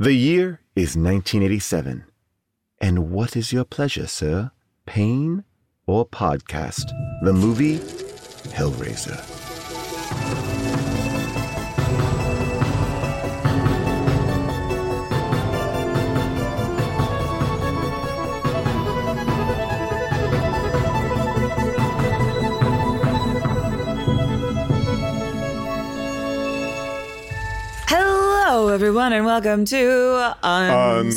The year is 1987. And what is your pleasure, sir? Pain or podcast? The movie Hellraiser. Hello, everyone, and welcome to Unspooled.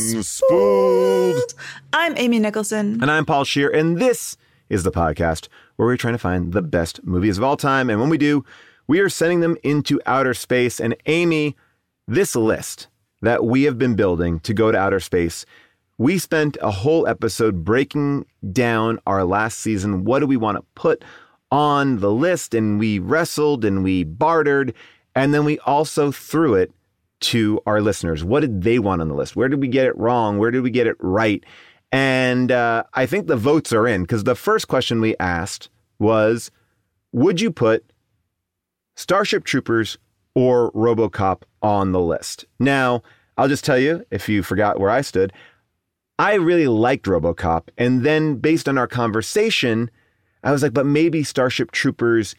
I'm Amy Nicholson. And I'm Paul Scheer, and this is the podcast where we're trying to find the best movies of all time. And when we do, we are sending them into outer space. And Amy, this list that we have been building to go to outer space, we spent a whole episode breaking down our last season. What do we want to put on the list? And we wrestled and we bartered. And then we also threw it to our listeners. What did they want on the list? Where did we get it wrong? Where did we get it right? And uh, I think the votes are in because the first question we asked was Would you put Starship Troopers or Robocop on the list? Now, I'll just tell you, if you forgot where I stood, I really liked Robocop. And then based on our conversation, I was like, but maybe Starship Troopers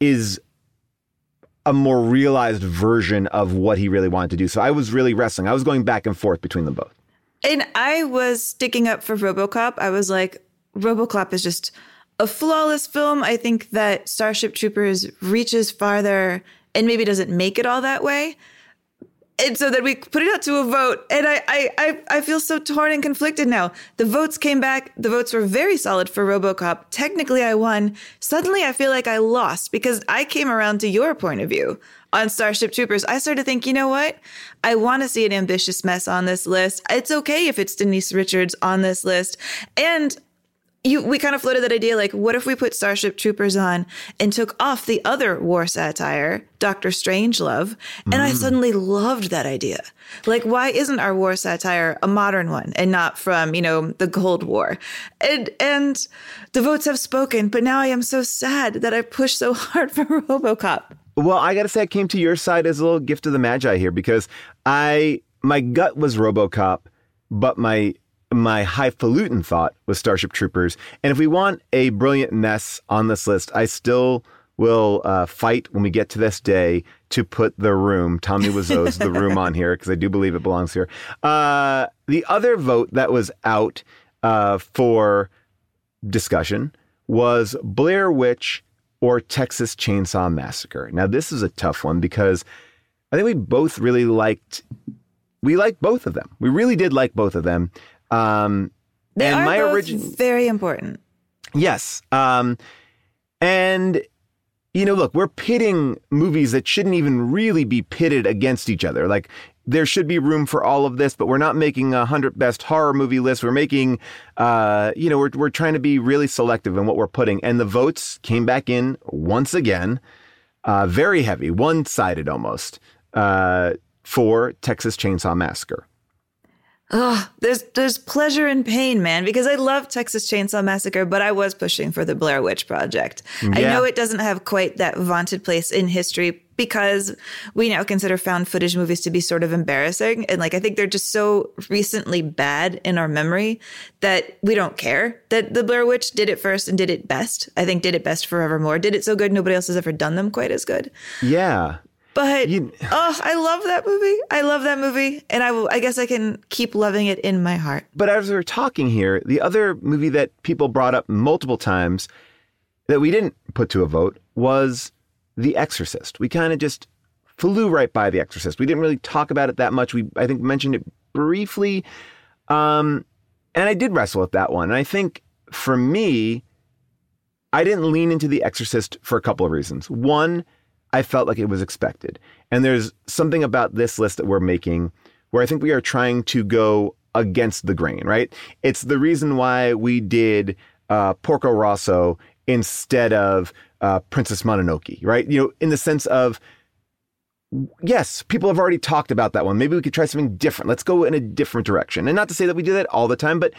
is a more realized version of what he really wanted to do. So I was really wrestling. I was going back and forth between them both. And I was sticking up for Robocop. I was like, Robocop is just a flawless film. I think that Starship Troopers reaches farther and maybe doesn't make it all that way. And so that we put it out to a vote. And I, I, I, I feel so torn and conflicted now. The votes came back. The votes were very solid for Robocop. Technically, I won. Suddenly, I feel like I lost because I came around to your point of view on Starship Troopers. I started to think, you know what? I want to see an ambitious mess on this list. It's okay if it's Denise Richards on this list. And you we kind of floated that idea like what if we put starship troopers on and took off the other war satire dr strangelove and mm. i suddenly loved that idea. Like why isn't our war satire a modern one and not from you know the cold war? And and the votes have spoken but now i am so sad that i pushed so hard for robocop. Well i gotta say i came to your side as a little gift of the magi here because i my gut was robocop but my my highfalutin thought was Starship Troopers. And if we want a brilliant mess on this list, I still will uh, fight when we get to this day to put the room, Tommy Wiseau's The Room on here, because I do believe it belongs here. Uh, the other vote that was out uh, for discussion was Blair Witch or Texas Chainsaw Massacre. Now, this is a tough one because I think we both really liked we liked both of them. We really did like both of them. Um, they and are my both origin- very important. Yes. Um, and you know, look, we're pitting movies that shouldn't even really be pitted against each other. Like there should be room for all of this, but we're not making a hundred best horror movie list. We're making, uh, you know, we're we're trying to be really selective in what we're putting. And the votes came back in once again, uh, very heavy, one sided almost, uh, for Texas Chainsaw Massacre. Oh, there's there's pleasure and pain, man, because I love Texas Chainsaw Massacre, but I was pushing for the Blair Witch Project. I know it doesn't have quite that vaunted place in history because we now consider found footage movies to be sort of embarrassing. And like I think they're just so recently bad in our memory that we don't care that the Blair Witch did it first and did it best. I think did it best forevermore. Did it so good nobody else has ever done them quite as good. Yeah. But You- oh, I love that movie. I love that movie, and I will. I guess I can keep loving it in my heart. But as we're talking here, the other movie that people brought up multiple times that we didn't put to a vote was The Exorcist. We kind of just flew right by The Exorcist. We didn't really talk about it that much. We, I think, mentioned it briefly. Um, and I did wrestle with that one. And I think for me, I didn't lean into The Exorcist for a couple of reasons. One, I felt like it was expected. And there's something about this list that we're making where I think we are trying to go against the grain, right? It's the reason why we did uh, Porco Rosso instead of uh, Princess Mononoke, right? You know, in the sense of, yes, people have already talked about that one. Maybe we could try something different. Let's go in a different direction. And not to say that we do that all the time, but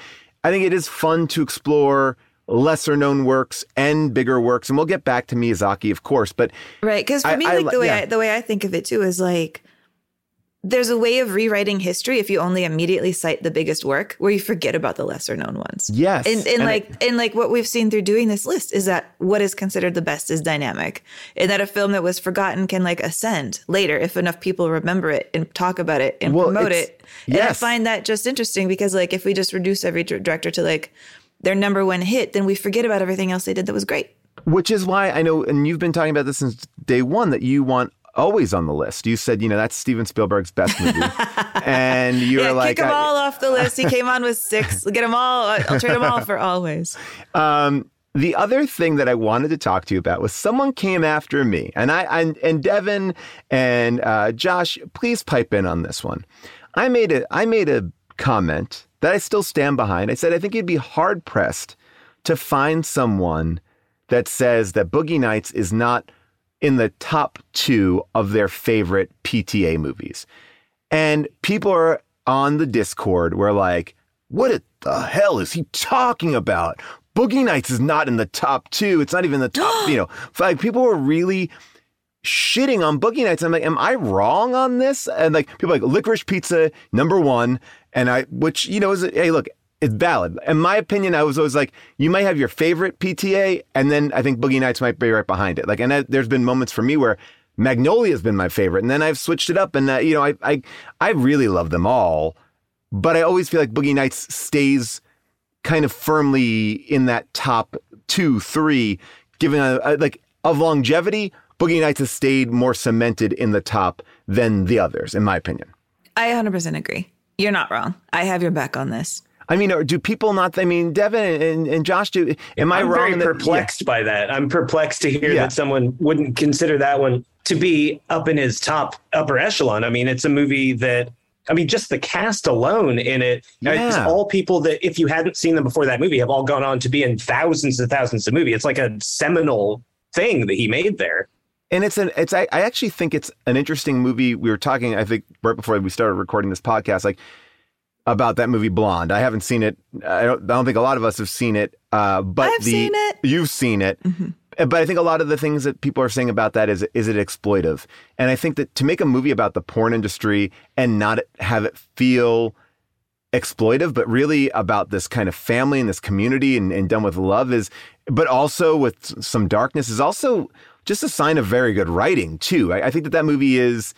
I think it is fun to explore lesser known works and bigger works. And we'll get back to Miyazaki, of course, but Right? Because for I- me, like li- the way yeah. I, the way I think of it too is like there's a way of rewriting history if you only immediately cite the biggest work, where you forget about the lesser known ones. Yes, and, and, and like and like what we've seen through doing this list is that what is considered the best is dynamic, and that a film that was forgotten can like ascend later if enough people remember it and talk about it and Well, promote it. And I find that just interesting because like if we just reduce every director to like their number one hit, then we forget about everything else they did that was great. Which is why I know, and you've been talking about this since day one, that you want always on the list. You said, you know, that's Steven Spielberg's best movie. and you Yeah, were like, kick them all off the list. He came on with six. Get them all. I'll trade them all for always. Um, the other thing that I wanted to talk to you about was someone came after me, and I and, and Devin and uh, Josh, please pipe in on this one. I made a I made a comment that I still stand behind. I said I think you'd be hard pressed to find someone that says that Boogie Nights is not in the top two of their favorite PTA movies. And people are on the Discord were like, what the hell is he talking about? Boogie Nights is not in the top two. It's not even the top, you know. Like people were really shitting on Boogie Nights. I'm like, am I wrong on this? And like people are like licorice pizza, number one. And I which, you know, is hey, look, it's valid. In my opinion, I was always like, you might have your favorite PTA, and then I think Boogie Nights might be right behind it. Like, and I, there's been moments for me where Magnolia has been my favorite, and then I've switched it up, and uh, you know, I, I I really love them all, but I always feel like Boogie Nights stays kind of firmly in that top two, three, given a, a- like of longevity. Boogie Nights has stayed more cemented in the top than the others, in my opinion. I 100% agree. You're not wrong. I have your back on this. I mean, or do people not? I mean, Devin and, and Josh, do am I I'm wrong? very in that- perplexed by that. I'm perplexed to hear Yeah. that someone wouldn't consider that one to be up in his top upper echelon. I mean, it's a movie that I mean, just the cast alone in it, uh, it's all people that if you hadn't seen them before that movie have all gone on to be in thousands and thousands of movies. It's like a seminal thing that he made there. And it's an it's I, I actually think it's an interesting movie. We were talking, I think, right before we started recording this podcast, like about that movie Blonde. I haven't seen it. I don't, I don't think a lot of us have seen it. Uh, but I've the seen it. you've seen it. Uh, But I think a lot of the things that people are saying about that is is it exploitive? And I think that to make a movie about the porn industry and not have it feel exploitive, but really about this kind of family and this community and, and done with love is, but also with some darkness is also just a sign of very good writing too. I, I think that that movie is,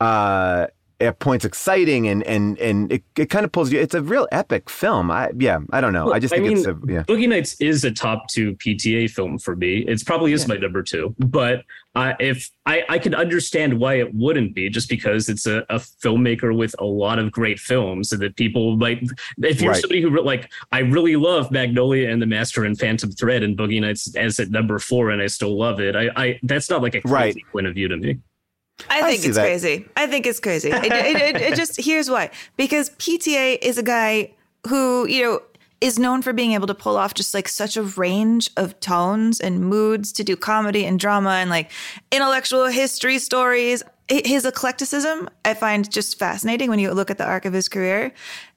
uh, at points exciting and and and it, it kind of pulls you. It's a real epic film. I yeah, I don't know. Well, I just I think mean, it's a yeah. Boogie Nights is a top two PTA film for me. It's probably is my number two, but uh, if I, I can understand why it wouldn't be, just because it's a, a filmmaker with a lot of great films, and that people might. If you're Right. somebody who like, I really love Magnolia and the Master and Phantom Thread, and Boogie Nights as at number four, and I still love it. I, I that's not like a crazy Right. point of view to me. I I think see it's that. crazy. I think it's crazy. It, it, it, it just here's why. Because PTA is a guy who you know is known for being able to pull off just like such a range of tones and moods to do comedy and drama and like intellectual history stories. His eclecticism I find just fascinating when you look at the arc of his career.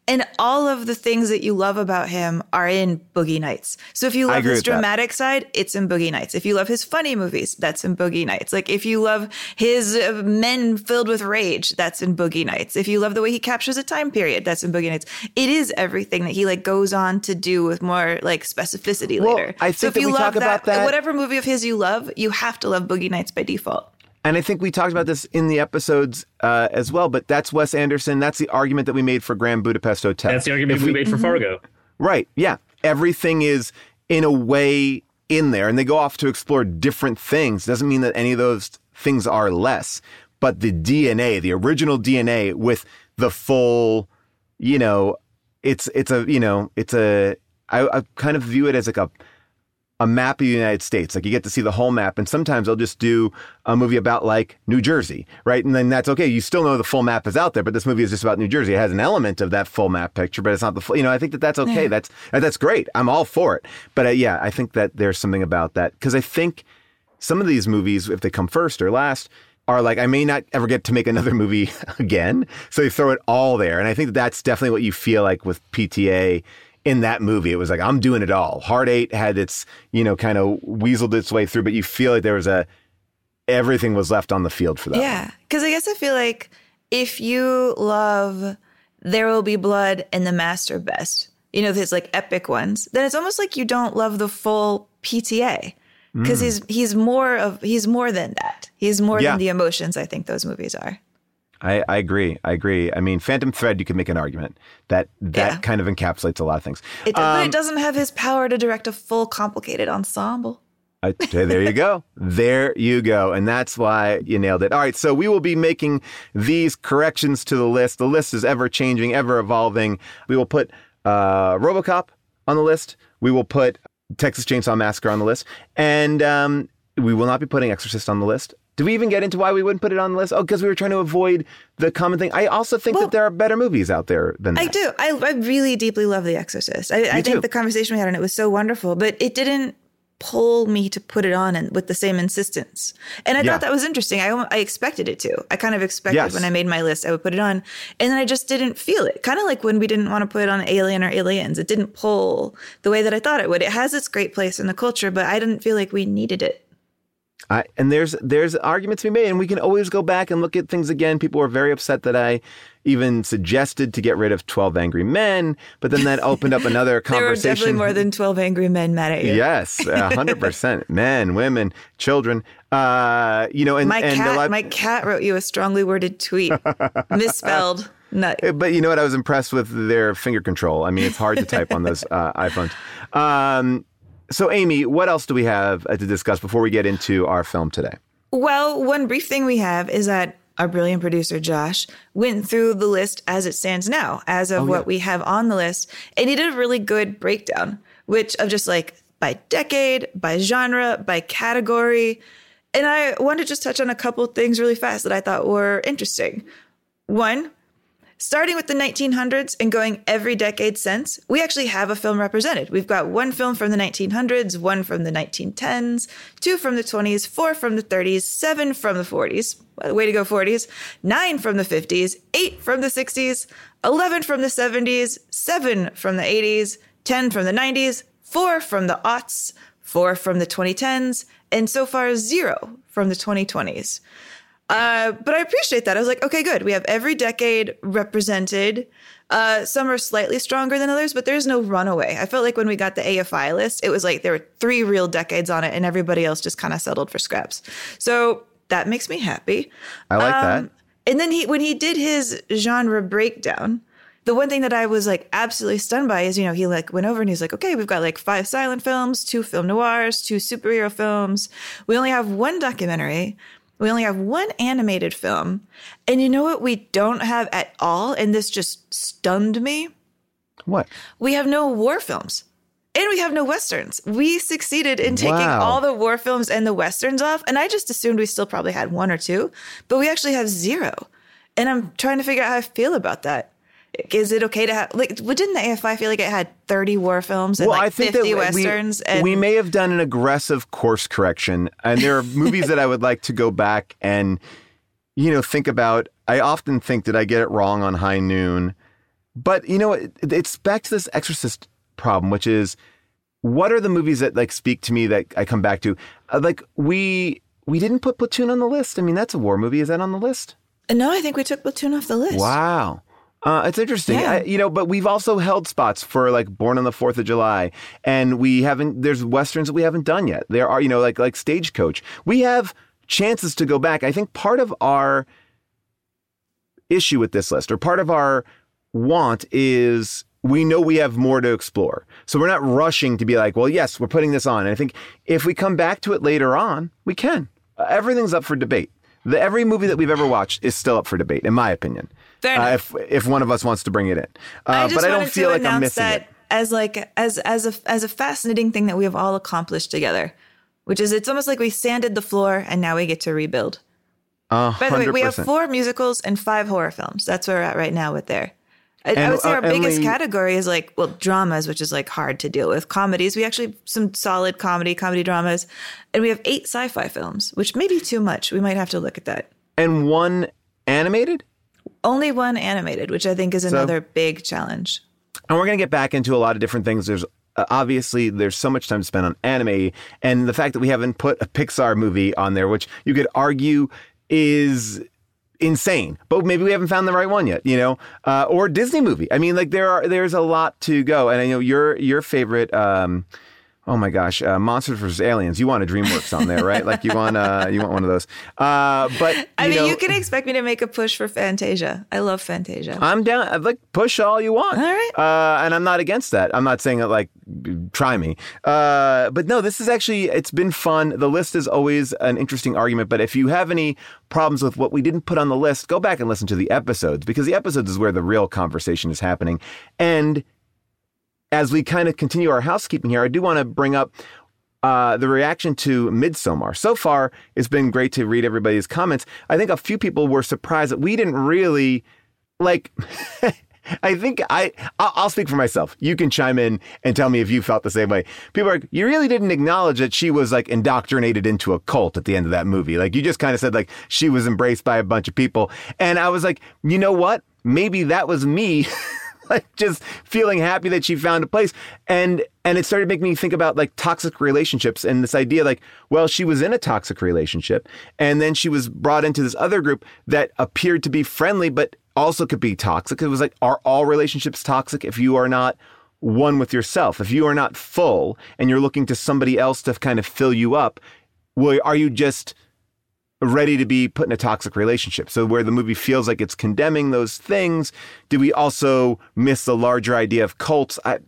And all of the things that you love about him are in Boogie Nights. So if you love his with that. dramatic side, it's in Boogie Nights. If you love his funny movies, that's in Boogie Nights. Like if you love his uh, men filled with rage, that's in Boogie Nights. If you love the way he captures a time period, that's in Boogie Nights. It is everything that he like goes on to do with more like specificity Well, later. I so think if that you we love talk about that- whatever movie of his you love, you have to love Boogie Nights by default. And I think we talked about this in the episodes uh, as well, but that's Wes Anderson. That's the argument that we made for Grand Budapest Hotel. That's the argument If we, made for Fargo. Right. Yeah. Everything is in a way in there, and they go off to explore different things. Doesn't mean that any of those things are less, but the DNA, the original DNA with the full, you know, it's it's a you know it's a I, I kind of view it as like a a map of the United States. Like you get to see the whole map, and sometimes they'll just do a movie about like New Jersey, right? And then that's okay. You still know the full map is out there, but this movie is just about New Jersey. It has an element of that full map picture, but it's not the full. You know, I think that that's okay. That's uh, that's great. I'm all for it. But uh, yeah, I think that there's something about that because I think some of these movies, if they come first or last, are like I may not ever get to make another movie again, so they throw it all there. And I think that that's definitely what you feel like with PTA in that movie. It was like I'm doing it all. Hard Eight had its you know kind of weaseled its way through, but you feel like there was a everything was left on the field for that. Yeah, because I guess I feel like if you love There Will Be Blood and The Master Best, you know, his like epic ones, then it's almost like you don't love the full PTA because Mm. he's he's more of he's more than that. He's more Yeah. than the emotions. I think those movies are. I, I agree. I agree. I mean, Phantom Thread, you could make an argument that that Yeah. kind of encapsulates a lot of things. It, but Um, it doesn't have his power to direct a full complicated ensemble. I- there you go. There you go. And that's why you nailed it. All right. So we will be making these corrections to the list. The list is ever changing, ever evolving. We will put uh, Robocop on the list. We will put Texas Chainsaw Massacre on the list. And um, we will not be putting Exorcist on the list. Do we even get into why we wouldn't put it on the list? Oh, because we were trying to avoid the common thing. I also think Well, that there are better movies out there than that. I do. I, I really deeply love The Exorcist. I, I think the conversation we had on it was so wonderful, but it didn't pull me to put it on and with the same insistence. And I Yeah. thought that was interesting. I, I expected it to. I kind of expected Yes. when I made my list, I would put it on. And then I just didn't feel it. Kind of like when we didn't want to put it on Alien or Aliens. It didn't pull the way that I thought it would. It has its great place in the culture, but I didn't feel like we needed it. I, and there's there's arguments to be made, and we can always go back and look at things again. People were very upset that I even suggested to get rid of Twelve Angry Men, but then that opened up another There were conversation. definitely more than 12 angry men mad at you. Yes, hundred percent. Men, women, children. Uh, you know, and My and cat, lot- my cat wrote you a strongly worded tweet, misspelled. Nut. But you know what? I was impressed with their finger control. I mean, it's hard to type on those uh, iPhones. Um, so, Amy, what else do we have uh, to discuss before we get into our film today? Well, one brief thing we have is that our brilliant producer Josh went through the list as it stands now, as of what we have on the list, and he did a really good breakdown, which of just like by decade, by genre, by category. And I want to just touch on a couple things really fast that I thought were interesting. One, starting with the 1900s and going every decade since, we actually have a film represented. We've got one film from the 1900s, one from the 1910s, two from the 20s, four from the 30s, seven from the 40s. Way to go, 40s. Nine from the 50s, eight from the 60s, 11 from the 70s, seven from the 80s, 10 from the 90s, four from the aughts, four from the 2010s, and so far zero from the 2020s. Uh, but I appreciate that. I was like, okay, good. We have every decade represented. Uh, some are slightly stronger than others, but there's no runaway. I felt like when we got the AFI list, it was like there were three real decades on it, and everybody else just kind of settled for scraps. So that makes me happy. I like Um, that. And then he, when he did his genre breakdown, the one thing that I was like absolutely stunned by is, you know, he like went over and he's like, okay, we've got like five silent films, two film noirs, two superhero films. We only have one documentary. We only have one animated film. And you know what we don't have at all? And this just stunned me. What? We have no war films. And we have no westerns. We succeeded in taking Wow. all the war films and the westerns off. And I just assumed we still probably had one or two, but we actually have zero. And I'm trying to figure out how I feel about that. Is it okay to have like? well, Didn't the AFI feel like it had 30 war films and well, like I think 50 that westerns? we, and we may have done an aggressive course correction, and there are movies that I would like to go back and you know think about. I often think, did I get it wrong on High Noon? But you know, it, it's back to this Exorcist problem, which is what are the movies that like speak to me that I come back to? Uh, like we we didn't put Platoon on the list. I mean, that's a war movie. Is that on the list? No, I think we took Platoon off the list. Wow. Uh, it's interesting, Yeah. I, you know. But we've also held spots for like Born on the Fourth of July, and we haven't. There's westerns that we haven't done yet. There are, you know, like like Stagecoach. We have chances to go back. I think part of our issue with this list, or part of our want, is we know we have more to explore. So we're not rushing to be like, well, yes, we're putting this on. And I think if we come back to it later on, we can. Uh, everything's up for debate. The, every movie that we've ever watched is still up for debate, in my opinion. Uh, if if one of us wants to bring it in, uh, I but I don't feel like I'm missing that it. as like as as a as a fascinating thing that we have all accomplished together, which is it's almost like we sanded the floor and now we get to rebuild. A By the way, we have four musicals and five horror films. That's where we're at right now with there. I, I would say uh, our biggest category is like well dramas, which is like hard to deal with. Comedies, we actually have some solid comedy, comedy dramas, and we have eight sci-fi films, which may be too much. We might have to look at that. and one animated. Only one animated, which I think is another big challenge. and we're going to get back into a lot of different things. There's uh, obviously there's so much time to spend on anime, and the fact that we haven't put a Pixar movie on there, which you could argue is insane, but maybe we haven't found the right one yet, you know, uh, or Disney movie. I mean, like there are there's a lot to go, and I know your your favorite. Um, Oh my gosh, uh, Monsters vs. Aliens. You want a DreamWorks on there, right? Like you want uh, you want one of those. Uh, but I mean, know, you can expect me to make a push for Fantasia. I love Fantasia. I'm down. I'd like push all you want. All right. Uh, and I'm not against that. I'm not saying that like try me. Uh, but no, this is actually it's been fun. The list is always an interesting argument. But if you have any problems with what we didn't put on the list, go back and listen to the episodes because the episodes is where the real conversation is happening. And as we kind of continue our housekeeping here, I do want to bring up uh, the reaction to Midsommar. So far, it's been great to read everybody's comments. I think a few people were surprised that we didn't really like. I think I I'll speak for myself. You can chime in and tell me if you felt the same way. People are like, you really didn't acknowledge that she was like indoctrinated into a cult at the end of that movie. Like you just kind of said like she was embraced by a bunch of people, and I was like, you know what? Maybe that was me. like just feeling happy that she found a place. And and it started making me think about like toxic relationships and this idea like well she was in a toxic relationship and then she was brought into this other group that appeared to be friendly but also could be toxic. It was like are all relationships toxic if you are not one with yourself? If you are not full and you're looking to somebody else to kind of fill you up well are you just ready to be put in a toxic relationship. So where the movie feels like it's condemning those things, do we also miss the larger idea of cults? I,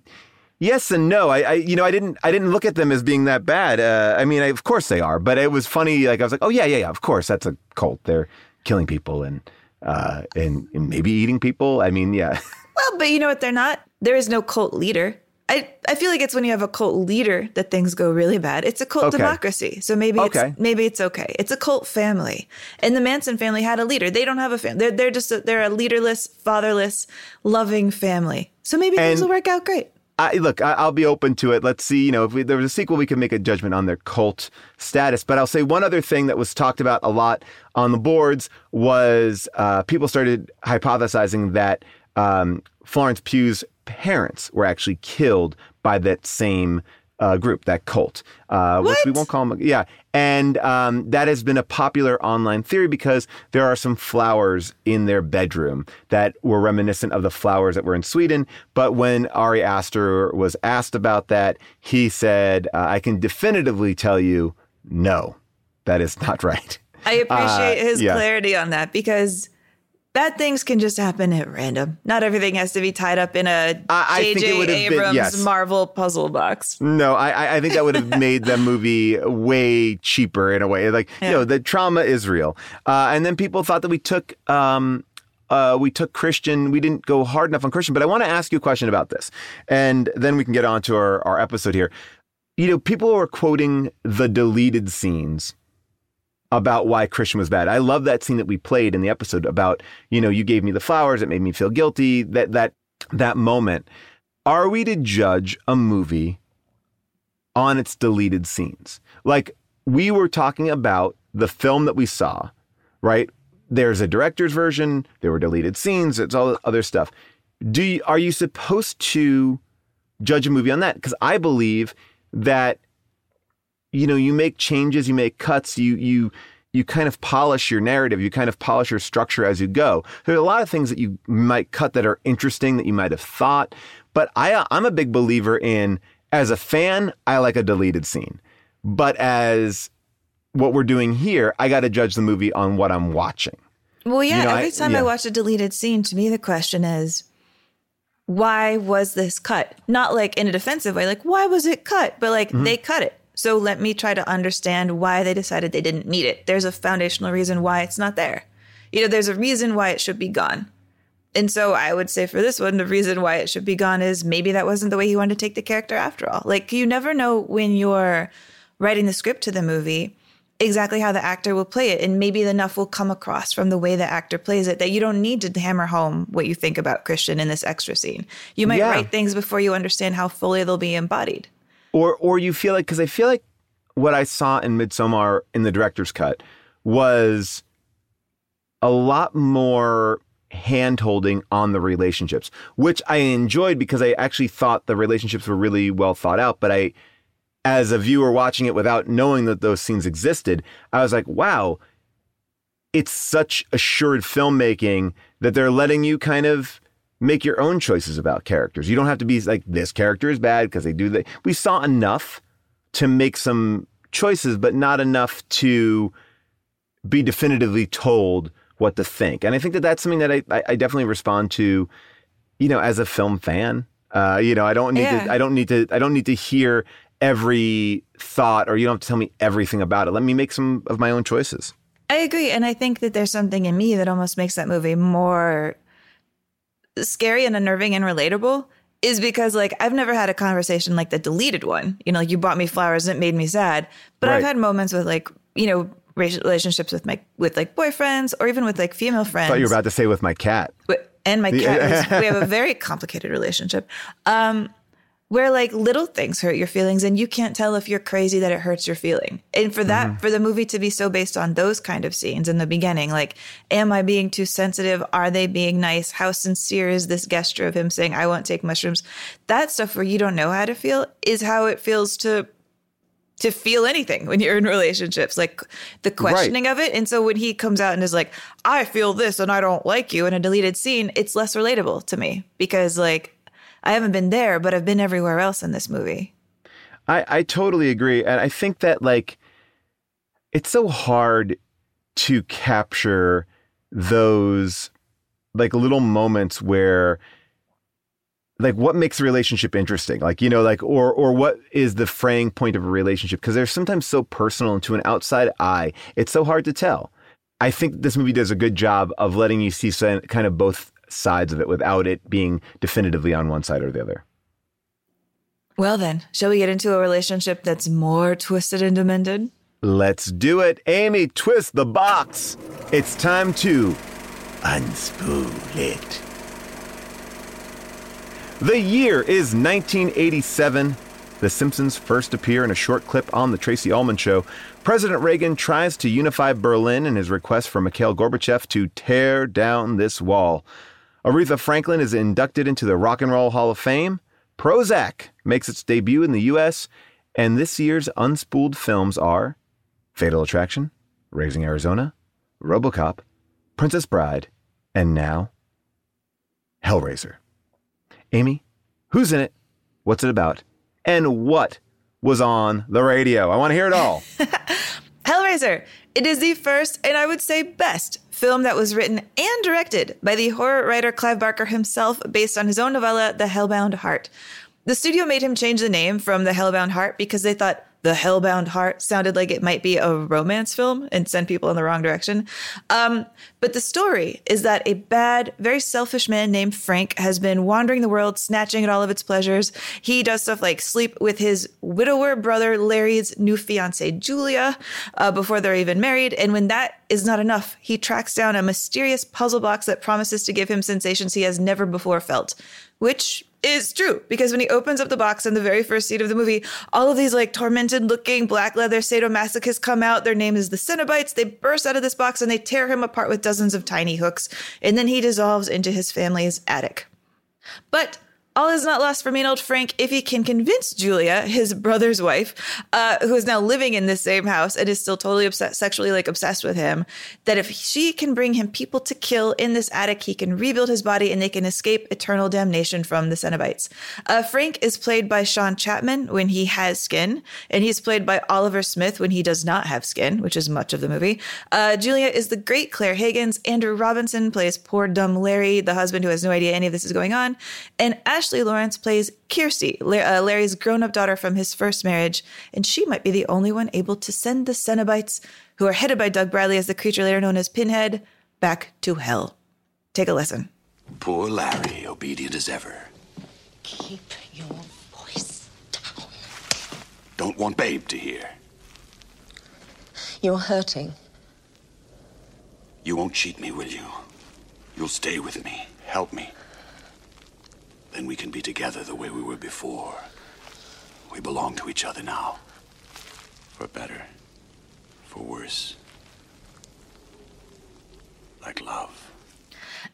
yes and no. I, I, you know, I didn't, I didn't look at them as being that bad. Uh, I mean, I, of course they are, but it was funny. Like I was like, oh yeah, yeah, yeah. Of course, that's a cult. They're killing people and uh, and, and maybe eating people. I mean, yeah. Well, but you know what? They're not. There is no cult leader. I, I feel like it's when you have a cult leader that things go really bad. It's a cult Okay. democracy. So maybe Okay. it's maybe it's okay. It's a cult family. And the Manson family had a leader. They don't have a family. They're they're just a, they're a leaderless, fatherless, loving family. So maybe things will work out great. I, look, I, I'll be open to it. Let's see. You know, if we, there was a sequel, we could make a judgment on their cult status. But I'll say one other thing that was talked about a lot on the boards was uh, people started hypothesizing that um, Florence Pugh's parents were actually killed by that same uh, group, that cult, uh, which we won't call them. Yeah, and um, that has been a popular online theory because there are some flowers in their bedroom that were reminiscent of the flowers that were in Sweden. But when Ari Aster was asked about that, he said, uh, "I can definitively tell you, no, that is not right." I appreciate Uh, his yeah. clarity on that because bad things can just happen at random. Not everything has to be tied up in a I- I think J.J. have been- Abrams yes. Marvel puzzle box. No, I, I- think that would have made the movie way cheaper in a way. Like, you know, the trauma is real. Uh, and then people thought that we took, um, uh, we took Christian. We didn't go hard enough on Christian. But I want to ask you a question about this, and then we can get on to our, our episode here. You know, people are quoting the deleted scenes about why Christian was bad. I love that scene that we played in the episode about, you know, you gave me the flowers, it made me feel guilty. That that that moment. Are we to judge a movie on its deleted scenes? Like we were talking about the film that we saw, right? There's a director's version, there were deleted scenes, it's all other stuff. do you, are you supposed to judge a movie on that? Because I believe that you know you make changes, you make cuts, you you you kind of polish your narrative, you kind of polish your structure as you go. There are a lot of things that you might cut that are interesting that you might have thought, but I I'm a big believer in as a fan, I like a deleted scene. But as what we're doing here, I got to judge the movie on what I'm watching. Well, yeah, You know, every I- time yeah. I watch a deleted scene, to me, the question is, why was this cut? Not like in a defensive way, like, why was it cut? But like, Mm-hmm. they cut it. So let me try to understand why they decided they didn't need it. There's a foundational reason why it's not there. You know, there's a reason why it should be gone. And so I would say for this one, the reason why it should be gone is maybe that wasn't the way he wanted to take the character after all. Like, you never know when you're writing the script to the movie exactly how the actor will play it. And maybe enough will come across from the way the actor plays it that you don't need to hammer home what you think about Christian in this extra scene. You might Yeah. write things before you understand how fully they'll be embodied. Or or you feel like because I feel like what I saw in Midsommar in the director's cut was a lot more hand holding on the relationships, which I enjoyed because I actually thought the relationships were really well thought out. But I, as a viewer watching it without knowing that those scenes existed, I was like, wow, it's such assured filmmaking that they're letting you kind of make your own choices about characters. You don't have to be like this character is bad because they do that. We saw enough to make some choices, but not enough to be definitively told what to think. And I think that that's something that I, I, definitely respond to, you know, as a film fan. Uh, you know, I don't need Yeah. to, I don't need to, I don't need to hear every thought or you don't have to tell me everything about it. Let me make some of my own choices. I agree. And I think that there's something in me that almost makes that movie more scary and unnerving and relatable is because like I've never had a conversation like the deleted one. You know, like you bought me flowers and it made me sad. But I've had moments with like, you know, relationships with my with like boyfriends or even with like female friends. I thought you were about to say with my cat. And my cat. we have a very complicated relationship. Um, where like little things hurt your feelings, and you can't tell if you're crazy that it hurts your feeling. And for that, mm-hmm. for the movie to be so based on those kind of scenes in the beginning, like, am I being too sensitive? Are they being nice? How sincere is this gesture of him saying, "I won't take mushrooms"? That stuff where you don't know how to feel is how it feels to to feel anything when you're in relationships, like the questioning of it. And so when he comes out and is like, I feel this and I don't like you in a deleted scene, it's less relatable to me because, like, I haven't been there, but I've been everywhere else in this movie. I, I totally agree. And I think that like it's so hard to capture those like little moments where like what makes a relationship interesting like you know like or or what is the fraying point of a relationship because they're sometimes so personal and to an outside eye it's so hard to tell i think this movie does a good job of letting you see some, kind of both sides of it without it being definitively on one side or the other Well, then, shall we get into a relationship that's more twisted and demented? Let's do it. Amy, twist the box. It's time to unspool it. The year is 1987. The Simpsons first appear in a short clip on The Tracey Ullman Show. President Reagan tries to unify Berlin in his request for Mikhail Gorbachev to tear down this wall. Aretha Franklin is inducted into the Rock and Roll Hall of Fame. Prozac makes its debut in the U.S., and this year's unspooled films are Fatal Attraction, Raising Arizona, Robocop, Princess Bride, and now Hellraiser. Amy, who's in it? What's it about? And what was on the radio? I want to hear it all. Hellraiser. It is the first, and I would say best, film that was written and directed by the horror writer Clive Barker himself, based on his own novella, The Hellbound Heart. The studio made him change the name from The Hellbound Heart because they thought The Hellbound Heart sounded like it might be a romance film and send people in the wrong direction. Um, but the story is that a bad, very selfish man named Frank has been wandering the world, snatching at all of its pleasures. He does stuff like sleep with his widower brother Larry's new fiancee Julia uh, before they're even married. And when that is not enough, he tracks down a mysterious puzzle box that promises to give him sensations he has never before felt, which is true because when he opens up the box in the very first scene of the movie, all of these like tormented looking black leather sadomasochists come out. Their name is the Cenobites. They burst out of this box and they tear him apart with dozens of tiny hooks. And then he dissolves into his family's attic. But all is not lost for mean old Frank if he can convince Julia, his brother's wife, uh, who is now living in this same house and is still totally obsessed, sexually like obsessed with him, that if she can bring him people to kill in this attic, he can rebuild his body and they can escape eternal damnation from the Cenobites. Uh, Frank is played by Sean Chapman when he has skin, and he's played by Oliver Smith when he does not have skin, which is much of the movie. Uh, Julia is the great Claire Higgins. Andrew Robinson plays poor dumb Larry, the husband who has no idea any of this is going on, and Ash Ashley Lawrence plays Kirsty, uh, Larry's grown up daughter from his first marriage, and she might be the only one able to send the Cenobites, who are headed by Doug Bradley as the creature later known as Pinhead, back to hell. Take a listen. Poor Larry, obedient as ever. Keep your voice down. Don't want Babe to hear. You're hurting. You won't cheat me, will you? You'll stay with me, help me. Then we can be together the way we were before. We belong to each other now. For better, for worse. Like love.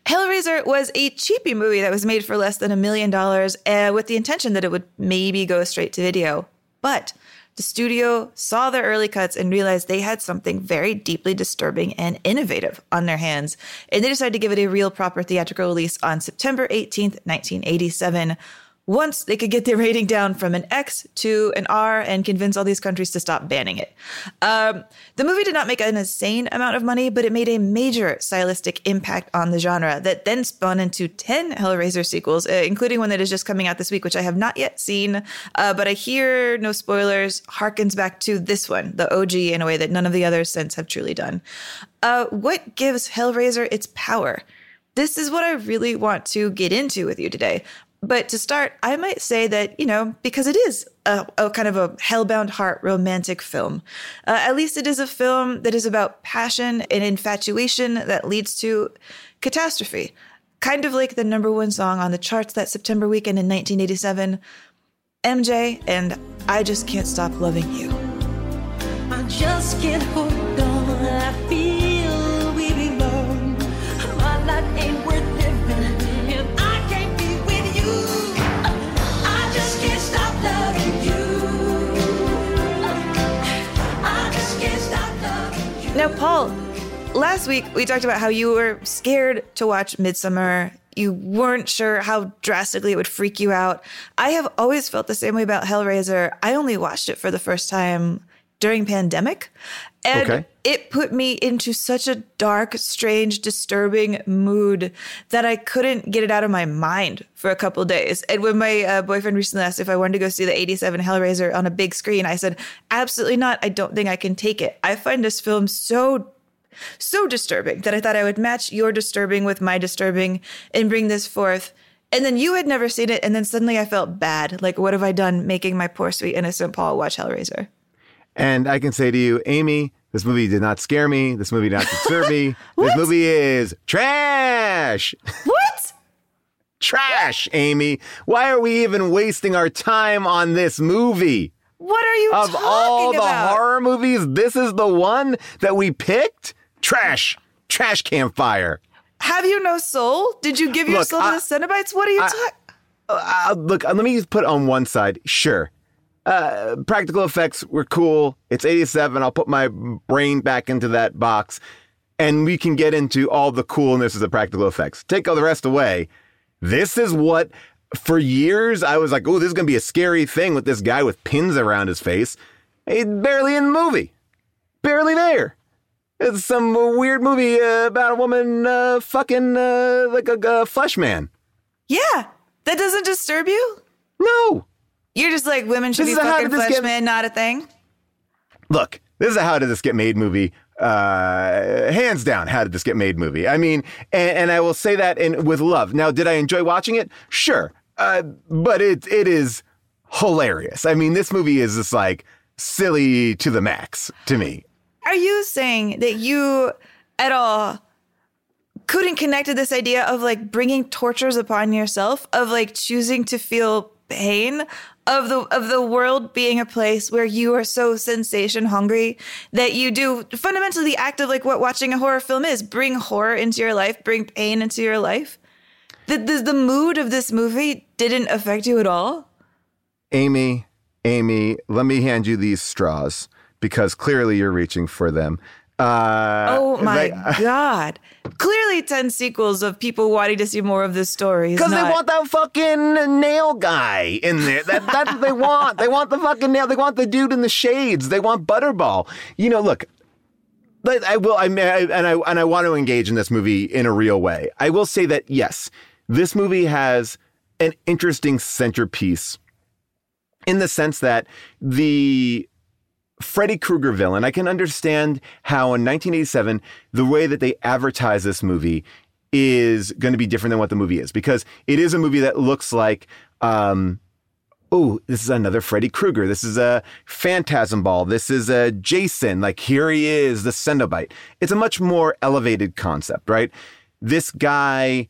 Hellraiser was a cheapy movie that was made for less than a million dollars uh, with the intention that it would maybe go straight to video. But the studio saw the early cuts and realized they had something very deeply disturbing and innovative on their hands. And they decided to give it a real proper theatrical release on September 18th, 1987, once they could get their rating down from an X to an R and convince all these countries to stop banning it. Um, the movie did not make an insane amount of money, but it made a major stylistic impact on the genre that then spun into 10 Hellraiser sequels, uh, including one that is just coming out this week, which I have not yet seen, uh, but I hear, no spoilers, harkens back to this one, the OG, in a way that none of the others since have truly done. Uh, what gives Hellraiser its power? This is what I really want to get into with you today. But to start, I might say that, you know, because it is a, a kind of a hellbound heart romantic film, uh, at least it is a film that is about passion and infatuation that leads to catastrophe. Kind of like the number one song on the charts that September weekend in 1987, MJ and I Just Can't Stop Loving You. I just can't hold Now, Paul, last week we talked about how you were scared to watch Midsommar. You weren't sure how drastically it would freak you out. I have always felt the same way about Hellraiser. I only watched it for the first time during pandemic. And okay. it put me into such a dark, strange, disturbing mood that I couldn't get it out of my mind for a couple days. And when my uh, boyfriend recently asked if I wanted to go see the 87 Hellraiser on a big screen, I said, absolutely not. I don't think I can take it. I find this film so so disturbing that I thought I would match your disturbing with my disturbing and bring this forth. And then you had never seen it, and then suddenly I felt bad. Like, what have I done making my poor, sweet, innocent Paul watch Hellraiser? And I can say to you, Amy, this movie did not scare me. This movie did not disturb me. this movie is trash. What? trash, Amy. Why are we even wasting our time on this movie? What are you of all about? the horror movies? This is the one that we picked. Trash, trash campfire. Have you no soul? Did you give your look, soul to the Cenobites? What are you talking? Uh, look, let me put on one side. Sure, uh, practical effects were cool. It's 87. I'll put my brain back into that box and we can get into all the coolness of the practical effects. Take all the rest away. This is what, for years, I was like, oh, this is going to be a scary thing with this guy with pins around his face. He's barely in the movie, barely there. It's some weird movie uh, about a woman uh, fucking uh, like a, a flesh man. Yeah, that doesn't disturb you? No. You're just like women should this be fucking flesh get... men, not a thing. Look, this is a how did this get made movie. Uh, hands down, how did this get made movie? I mean, and, and I will say that in with love. Now, did I enjoy watching it? Sure, uh, but it it is hilarious. I mean, this movie is just like silly to the max to me. Are you saying that you at all couldn't connect to this idea of like bringing tortures upon yourself, of like choosing to feel pain of the of the world being a place where you are so sensation hungry that you do fundamentally the act of like what watching a horror film is bring horror into your life bring pain into your life The, the the mood of this movie didn't affect you at all. Amy, Amy, let me hand you these straws because clearly you're reaching for them. Uh, Oh my right- god! Clearly, ten sequels of people wanting to see more of this story. Because they want that fucking nail guy in there. That, that's what they want. They want the fucking nail. They want the dude in the shades. They want Butterball. You know, look. I will. I, mean, I and I and I want to engage in this movie in a real way. I will say that yes, this movie has an interesting centerpiece in the sense that the Freddy Krueger villain, I can understand how in 1987, the way that they advertise this movie is going to be different than what the movie is because it is a movie that looks like, um, oh, this is another Freddy Krueger. This is a Phantasm Ball. This is a Jason. Like, here he is, the Cenobite. It's a much more elevated concept, right? This guy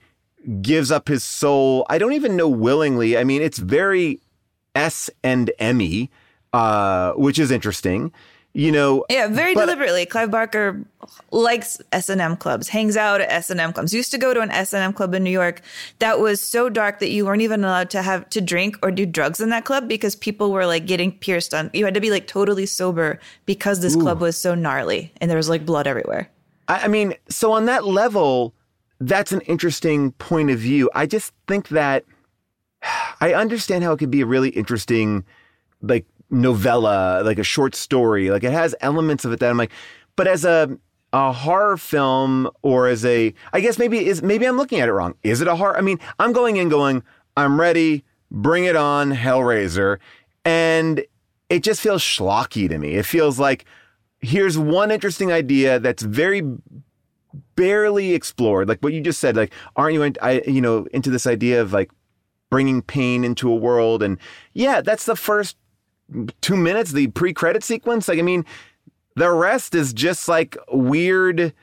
gives up his soul. I don't even know willingly. I mean, it's very S and M uh, which is interesting. You know, Yeah, very but- deliberately. Clive Barker likes S and M clubs, hangs out at S and M clubs. Used to go to an S and M club in New York that was so dark that you weren't even allowed to have to drink or do drugs in that club because people were like getting pierced on. You had to be like totally sober because this club was so gnarly and there was like blood everywhere. I, I mean, so on that level, that's an interesting point of view. I just think that I understand how it could be a really interesting, like novella, like a short story. Like it has elements of it that I'm like, but as a a horror film or as a, I guess maybe is maybe I'm looking at it wrong. Is it a horror? I mean, I'm going in going, I'm ready, bring it on, Hellraiser, and it just feels schlocky to me. It feels like here's one interesting idea that's very barely explored like what you just said like aren't you I, you know into this idea of like bringing pain into a world and yeah that's the first two minutes the pre-credit sequence like i mean the rest is just like weird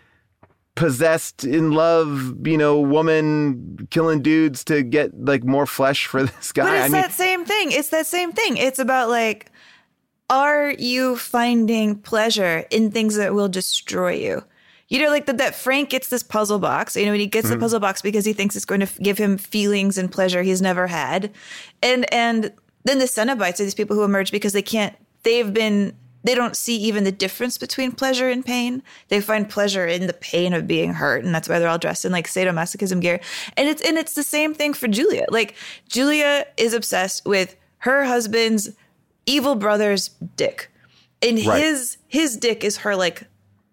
possessed in love you know woman killing dudes to get like more flesh for this guy But it's i mean that same thing. It's that same thing. It's about like, are you finding pleasure in things that will destroy you? You know, like that, that Frank gets this puzzle box. You know, and he gets the mm-hmm. puzzle box because he thinks it's going to give him feelings and pleasure he's never had. And and then the Cenobites are these people who emerge because they can't. They've been. They don't see even the difference between pleasure and pain. They find pleasure in the pain of being hurt, and that's why they're all dressed in like sadomasochism gear. And it's and it's the same thing for Julia. Like Julia is obsessed with her husband's evil brother's dick. And Right. his his dick is her like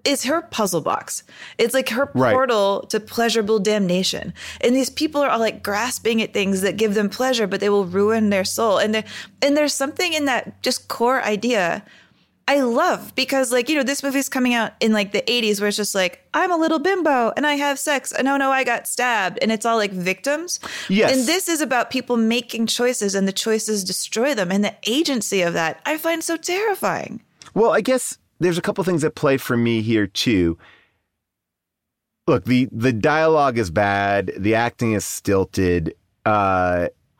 is her puzzle box. It's like her Right. portal to pleasurable damnation. And these people are all like grasping at things that give them pleasure, but they will ruin their soul. And and there's something in that just core idea I love because like, you know, this movie's coming out in like the 80s where it's just like, I'm a little bimbo and I have sex. And oh no, I got stabbed. And it's all like victims. Yes. And this is about people making choices and the choices destroy them. And the agency of that I find so terrifying. Well, I guess there's a couple things that play for me here too. Look, the the dialogue is bad, the acting is stilted, uh,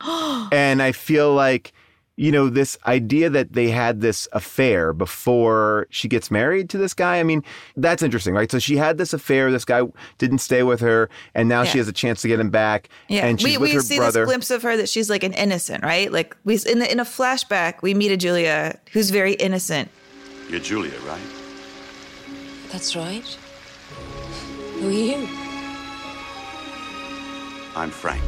and I feel like you know this idea that they had this affair before she gets married to this guy. I mean, that's interesting, right? So she had this affair. This guy didn't stay with her, and now she has a chance to get him back. Yeah, and she's we, with we her see brother. this glimpse of her that she's like an innocent, right? Like we in the, in a flashback, we meet a Julia who's very innocent. You're Julia, right? That's right. Who are you? I'm Frank.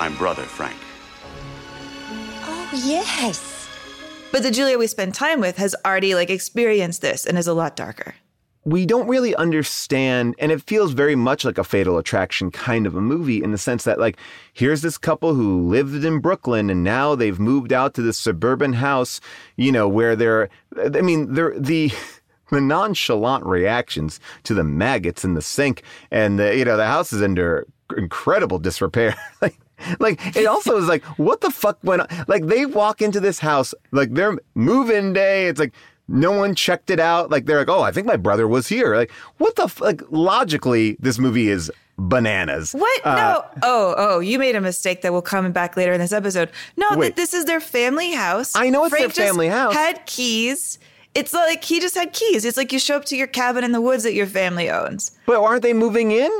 I'm brother Frank. Oh, yes. But the Julia we spend time with has already like experienced this and is a lot darker. We don't really understand and it feels very much like a fatal attraction kind of a movie in the sense that like here's this couple who lived in Brooklyn and now they've moved out to this suburban house you know where they're I mean they're the the nonchalant reactions to the maggots in the sink and the you know the house is under incredible disrepair. Like it also is like what the fuck went on? Like they walk into this house like their move-in day it's like no one checked it out like they're like oh i think my brother was here like what the f-? like logically this movie is bananas What? Uh, no. Oh, oh, you made a mistake that will come back later in this episode. No, Wait. that this is their family house. I know it's their Frank just family house. Had keys. It's like he just had keys. It's like you show up to your cabin in the woods that your family owns. but aren't they moving in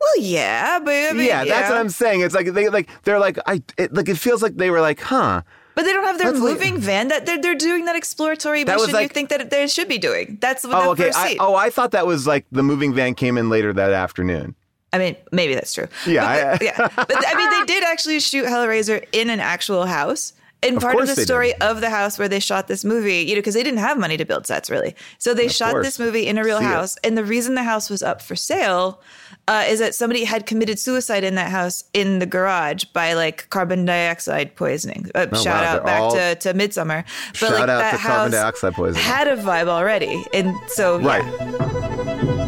Well, yeah, but I mean, yeah, that's yeah. what I'm saying. It's like they like they're like I it, like it feels like they were like, huh. But they don't have their That's like- moving van. That they're they're doing that exploratory That mission. you think that they should be doing? That's what Oh, okay. first I, oh, I thought that was like the moving van came in later that afternoon. I mean, maybe that's true. Yeah, But I- yeah. But I mean, they did actually shoot Hellraiser in an actual house. And Of part of the story did. of the house where they shot this movie, you know, because they didn't have money to build sets really. So they shot course. this movie in a real See it. house. And the reason the house was up for sale uh, is that somebody had committed suicide in that house in the garage by like carbon dioxide poisoning. Uh, Oh, shout wow, out they're back to, to Midsommar. But Shout like out that to house carbon dioxide poisoning. had a vibe already. And so, Right.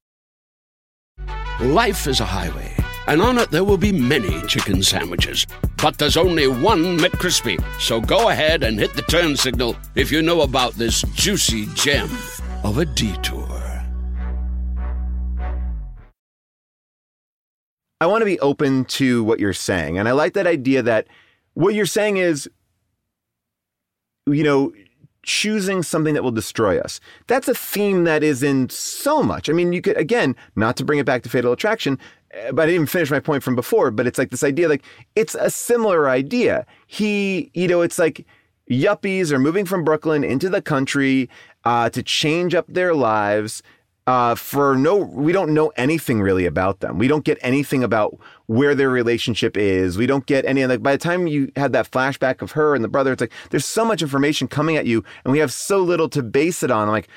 Life is a highway, and on it there will be many chicken sandwiches. But there's only one McCrispy. So go ahead and hit the turn signal if you know about this juicy gem of a detour. I want to be open to what you're saying. And I like that idea that what you're saying is, you know, choosing something that will destroy us. That's a theme that is in so much. I mean, you could, again, not to bring it back to Fatal Attraction, uh, but I didn't finish my point from before, but it's like this idea, like, it's a similar idea. He, you know, it's like yuppies are moving from Brooklyn into the country uh, to change up their lives uh, for no, we don't know anything really about them. We don't get anything about where their relationship is. We don't get any, like, by the time you had that flashback of her and the brother, it's like, there's so much information coming at you and we have so little to base it on. I'm like,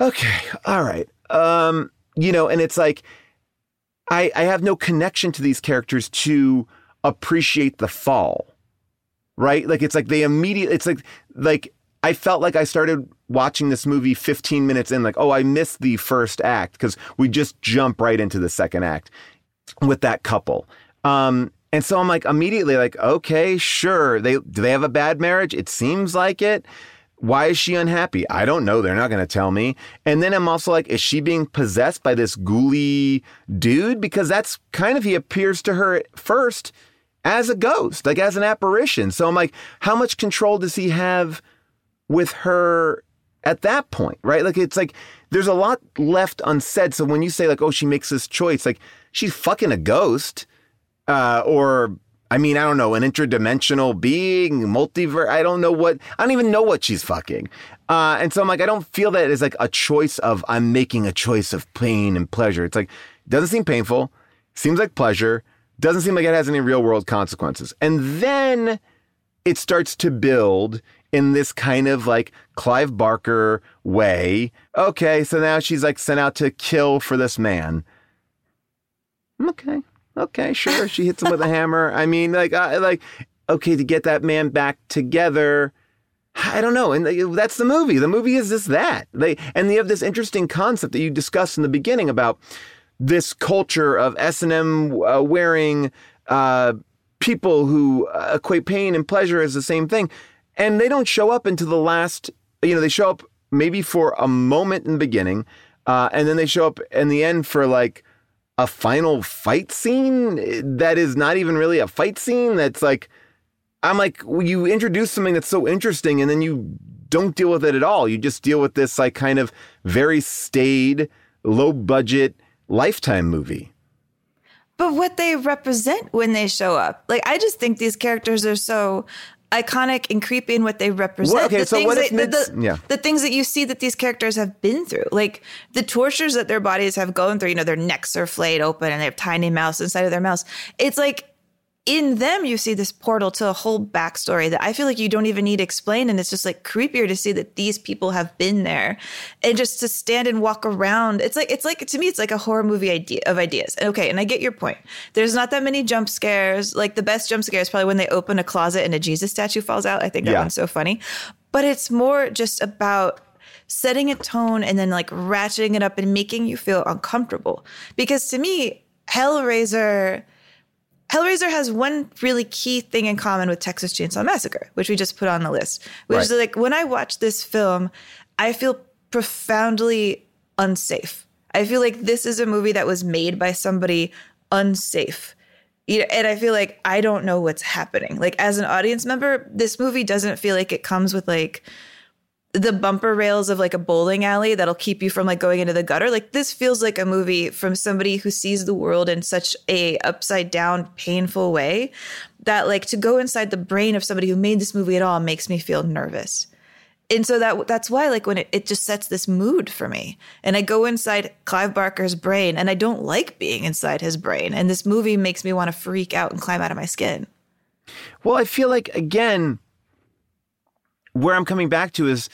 okay, all right. Um, you know, and it's like, I, I have no connection to these characters to appreciate the fall, right? Like, it's like they immediately, it's like, like, I felt like I started watching this movie 15 minutes in, like, oh, I missed the first act because we just jump right into the second act with that couple. Um, and so I'm like immediately like, okay, sure. They do they have a bad marriage? It seems like it. Why is she unhappy? I don't know. They're not going to tell me. And then I'm also like, is she being possessed by this ghouly dude? Because that's kind of he appears to her at first as a ghost, like as an apparition. So I'm like, how much control does he have with her at that point, right? Like it's like there's a lot left unsaid. So when you say like, oh, she makes this choice, like she's fucking a ghost, uh, or I mean, I don't know, an interdimensional being, multiverse. I don't know what. I don't even know what she's fucking. Uh, and so I'm like, I don't feel that it's like a choice of I'm making a choice of pain and pleasure. It's like doesn't seem painful, seems like pleasure, doesn't seem like it has any real world consequences. And then it starts to build in this kind of like Clive Barker way. Okay, so now she's like sent out to kill for this man. Okay, okay, sure. She hits him with a hammer. I mean, like, I, like, okay, to get that man back together. I don't know, and that's the movie. The movie is just that. They and they have this interesting concept that you discussed in the beginning about this culture of S and M uh, wearing uh, people who uh, equate pain and pleasure as the same thing, and they don't show up until the last. You know, they show up maybe for a moment in the beginning, uh, and then they show up in the end for like a final fight scene that is not even really a fight scene. That's like, I'm like, well, you introduce something that's so interesting, and then you don't deal with it at all. You just deal with this like kind of very staid, low budget lifetime movie. but what they represent when they show up. Like I just think these characters are so iconic and creepy in what they represent. Well, okay, the so what if that, the, yeah. the things that you see that these characters have been through, like the tortures that their bodies have gone through. You know, their necks are flayed open and they have tiny mouths inside of their mouths. It's like in them you see this portal to a whole backstory that I feel like you don't even need explained, and it's just like creepier to see that these people have been there, and just to stand and walk around. It's like it's like to me, it's like a horror movie idea of ideas. Okay, and I get your point. There's not that many jump scares. Like the best jump scare is probably when they open a closet and a Jesus statue falls out. I think that Yeah. one's so funny, but it's more just about setting a tone and then like ratcheting it up and making you feel uncomfortable. Because to me, Hellraiser Hellraiser has one really key thing in common with Texas Chainsaw Massacre, which we just put on the list. Which Right. is like when I watch this film, I feel profoundly unsafe. I feel like this is a movie that was made by somebody unsafe. You know, and I feel like I don't know what's happening. Like as an audience member, this movie doesn't feel like it comes with like the bumper rails of like a bowling alley that'll keep you from like going into the gutter. Like this feels like a movie from somebody who sees the world in such a upside down, painful way that like to go inside the brain of somebody who made this movie at all makes me feel nervous. And so that that's why like when it, it just sets this mood for me. And I go inside Clive Barker's brain and I don't like being inside his brain. And this movie makes me want to freak out and climb out of my skin. Well, I feel like again, where I'm coming back to is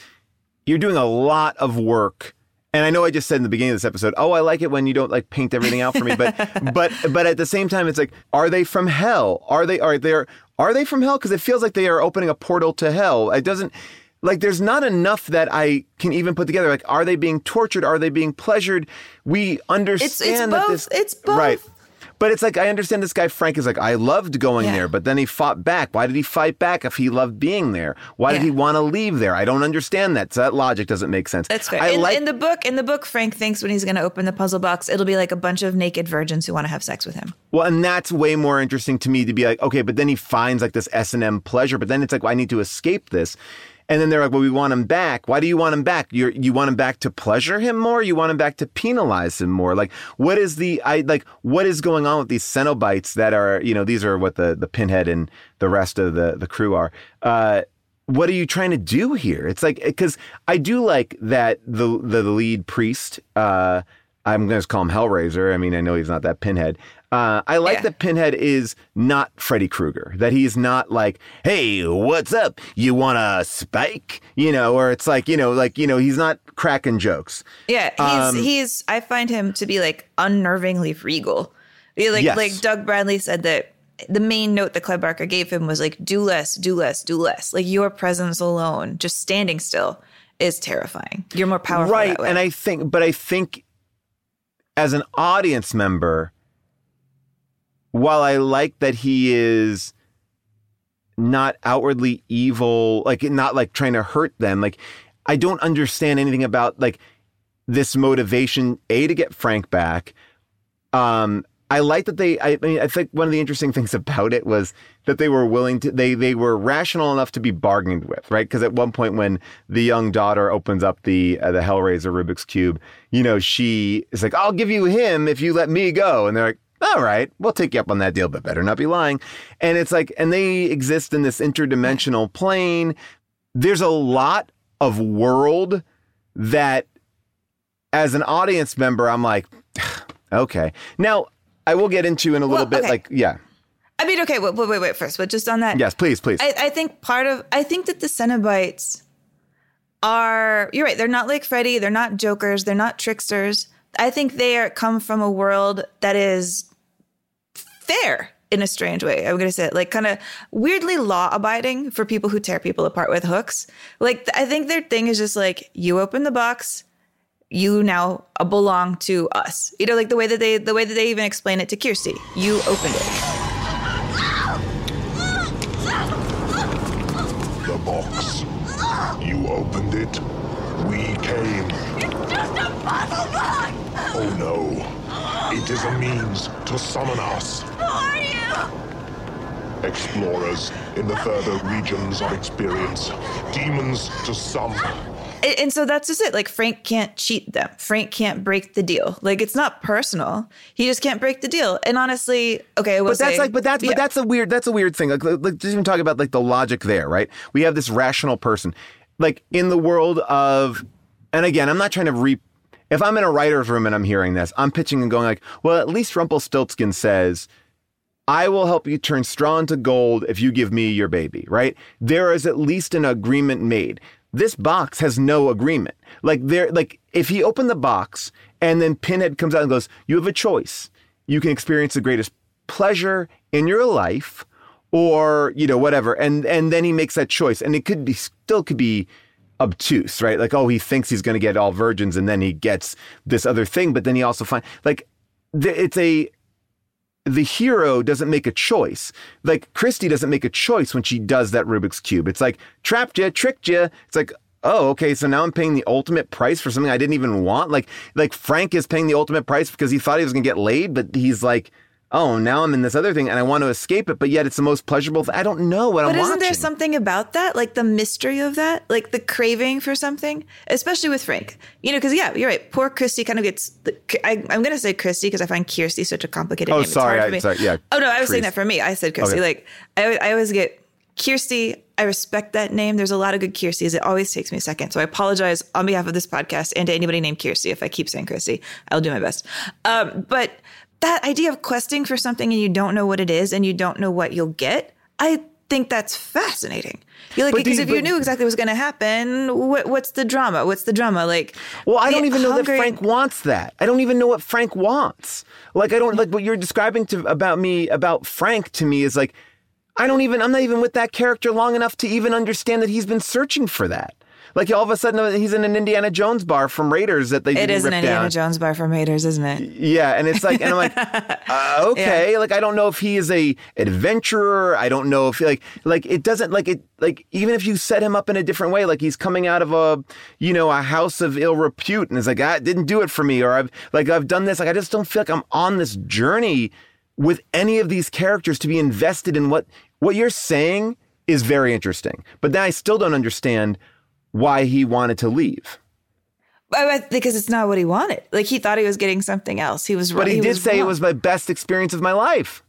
you're doing a lot of work. And I know I just said in the beginning of this episode, oh, I like it when you don't like paint everything out for me. But but but at the same time, it's like, are they from hell? Are they are they are they from hell? Because it feels like they are opening a portal to hell. It doesn't like there's not enough that I can even put together. Like, are they being tortured? Are they being pleasured? We understand that both. this It's both. right. But it's like I understand this guy Frank is like I loved going Yeah. there, but then he fought back. Why did he fight back if he loved being there? Why did he want to leave there? I don't understand that. So that logic doesn't make sense. That's fair. I in, like in the book, in the book, Frank thinks when he's going to open the puzzle box, it'll be like a bunch of naked virgins who want to have sex with him. well, and that's way more interesting to me to be like, okay, but then he finds like this S and M pleasure, but then it's like well, I need to escape this. And then they're like, well, we want him back. Why do you want him back? You you want him back to pleasure him more? You want him back to penalize him more? Like, what is the I like? What is going on with these Cenobites that are you know these are what the the Pinhead and the rest of the the crew are. Uh, what are you trying to do here? It's like because I do like that the the lead priest. Uh, I'm going to call him Hellraiser. I mean, I know he's not that Pinhead. Uh, I like Yeah. that Pinhead is not Freddy Krueger. That he's not like, "Hey, what's up? You want a spike?" You know, or it's like, you know, like you know, he's not cracking jokes. Yeah, he's Um, he's. I find him to be like unnervingly regal. Like Yes. like Doug Bradley said that the main note that Clive Barker gave him was like, "Do less, do less, do less." Like your presence alone, just standing still, is terrifying. You're more powerful, right and i think but i think as an audience member while i like that he is not outwardly evil like not like trying to hurt them like i don't understand anything about like this motivation a to get frank back um I like that they. I mean, I think one of the interesting things about it was that they were willing to. They they were rational enough to be bargained with, right? Because at one point, when the young daughter opens up the uh, the Hellraiser Rubik's cube, you know, she is like, "I'll give you him if you let me go," and they're like. All right, we'll take you up on that deal, but better not be lying. And it's like, and they exist in this interdimensional plane. There's a lot of world that, as an audience member, I'm like, okay. Now, I will get into in a little Well, bit, okay. like, yeah. I mean, okay, wait, wait, wait, wait first, but just on that, Yes, please, please. I, I think part of I think that the Cenobites are you're right, they're not like Freddy, they're not jokers, they're not tricksters. I think they are come from a world that is fair in a strange way. I'm gonna say it like kind of weirdly law abiding for people who tear people apart with hooks. Like I think their thing is just like you open the box, you now belong to us. You know, like the way that they the way that they even explain it to Kirsty. You opened it. The box. You opened it. We came. It's just a puzzle box! Oh no. It is a means to summon us. Who are you? Explorers in the further regions of experience. Demons to some. And, and so that's just it. Like Frank can't cheat them. Frank can't break the deal. Like it's not personal. He just can't break the deal. And honestly, okay, I but that's say- like, but that's, yeah. but that's a weird, that's a weird thing. Like, like, just even talk about like the logic there, right? We have this rational person, like in the world of, and again, I'm not trying to re. If I'm in a writer's room and I'm hearing this, I'm pitching and going like, well, at least Rumpelstiltskin says, I will help you turn straw into gold if you give me your baby, right? There is at least an agreement made. This box has no agreement. Like there, like if he opened the box and then Pinhead comes out and goes, you have a choice. You can experience the greatest pleasure in your life or, you know, whatever. And, and then he makes that choice and it could be, still could be obtuse, right? Like, oh, he thinks he's going to get all virgins and then he gets this other thing, but then he also finds like it's a the hero doesn't make a choice. Like Christy doesn't make a choice when she does that Rubik's cube. It's like trapped you, tricked you. It's like oh, okay, so now I'm paying the ultimate price for something I didn't even want. Like like Frank is paying the ultimate price because he thought he was gonna get laid, but he's like, oh, now I'm in this other thing and I want to escape it, but yet it's the most pleasurable thing. I don't know what but I'm watching. But isn't there something about that, like the mystery of that, like the craving for something, especially with Frank? You know, because yeah, you're right. Poor Christy kind of gets. The, I, am going to say Christy because I find Kirsty such a complicated Oh, name. It's sorry, hard for I- sorry, yeah, Oh no, I was saying that for me. I said Kirsty. Okay. Like I, I always get Kirsty. I respect that name. There's a lot of good Kirsties. It always takes me a second. So I apologize on behalf of this podcast and to anybody named Kirsty if I keep saying Kirsty. I'll do my best. Um, but that idea of questing for something and you don't know what it is and you don't know what you'll get, I think that's fascinating. You're like, But because you- if you knew exactly what was going to happen, what, what's the drama? What's the drama? Like, Well, I don't even know that Frank wants that. I don't even know what Frank wants. Like I don't like what you're describing to about me about Frank to me is like I don't even I'm not even with that character long enough to even understand that he's been searching for that. Like all of a sudden he's in an Indiana Jones bar from Raiders that they It is an Indiana down. Jones bar from Raiders, isn't it? Yeah, and it's like, and I'm like, uh, okay, like I don't know if he is a adventurer. I don't know if like, like it doesn't like it like even if you set him up in a different way, like he's coming out of a you know a house of ill repute, and it's like, ah, it didn't do it for me, or I've like I've done this, like I just don't feel like I'm on this journey with any of these characters to be invested in what what you're saying is very interesting, but then I still don't understand why he wanted to leave. Because it's not what he wanted. Like he thought he was getting something else. He was. But he, did was say it was my best experience of my life.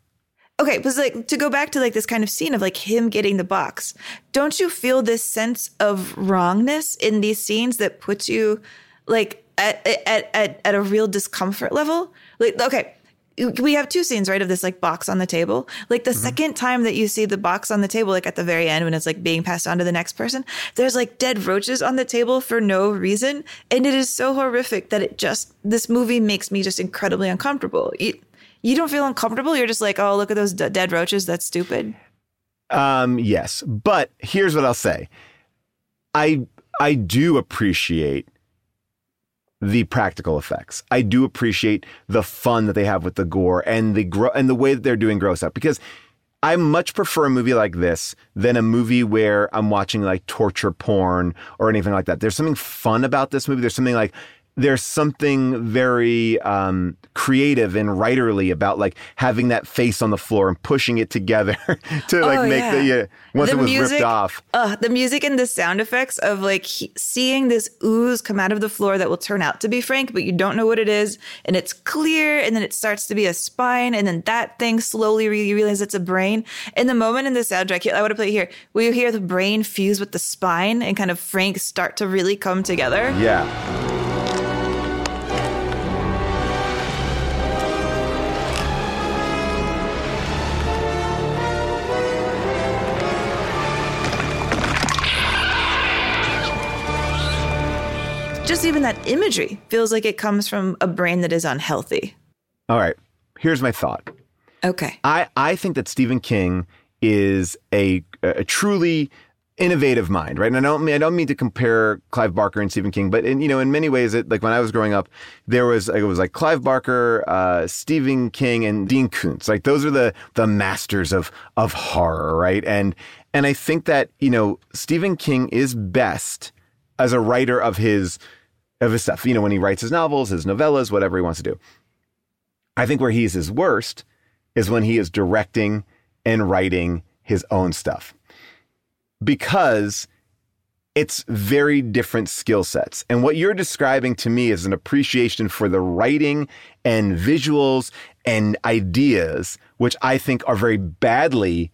Okay, but like to go back to like this kind of scene of like him getting the box. Don't you feel this sense of wrongness in these scenes that puts you like at at at, at a real discomfort level? Like okay, we have two scenes right of this like box on the table. Like the second time that you see the box on the table, like at the very end when it's like being passed on to the next person, there's like dead roaches on the table for no reason, and it is so horrific that it just this movie makes me just incredibly uncomfortable. You, you don't feel uncomfortable. You're just like, oh, look at those d- dead roaches. That's stupid. Um, yes, but here's what I'll say. I I do appreciate the practical effects. I do appreciate the fun that they have with the gore and the gro- and the way that they're doing gross up because I much prefer a movie like this than a movie where I'm watching like torture porn or anything like that. There's something fun about this movie. There's something like there's something very um, creative and writerly about like having that face on the floor and pushing it together to like Oh, make yeah. the yeah, once The it was music- ripped off. Uh, the music and the sound effects of like he- seeing this ooze come out of the floor that will turn out to be Frank, but you don't know what it is, and it's clear, and then it starts to be a spine, and then that thing slowly re- you realize it's a brain. And the moment in the soundtrack, I want to play it here, where you hear the brain fuse with the spine and kind of Frank start to really come together. Yeah. Even that imagery feels like it comes from a brain that is unhealthy. All right. Here's my thought. Okay. I, I think that Stephen King is a, a truly innovative mind, right? And I don't mean I don't mean to compare Clive Barker and Stephen King, but in you know in many ways, it like when I was growing up, there was it was like Clive Barker, uh, Stephen King, and Dean Koontz. Like those are the the masters of of horror, right? And and I think that you know Stephen King is best as a writer of his of his stuff. You know when he writes his novels, his novellas, whatever he wants to do. I think where he's his worst is when he is directing and writing his own stuff because it's very different skill sets. And what you're describing to me is an appreciation for the writing and visuals and ideas, which I think are very badly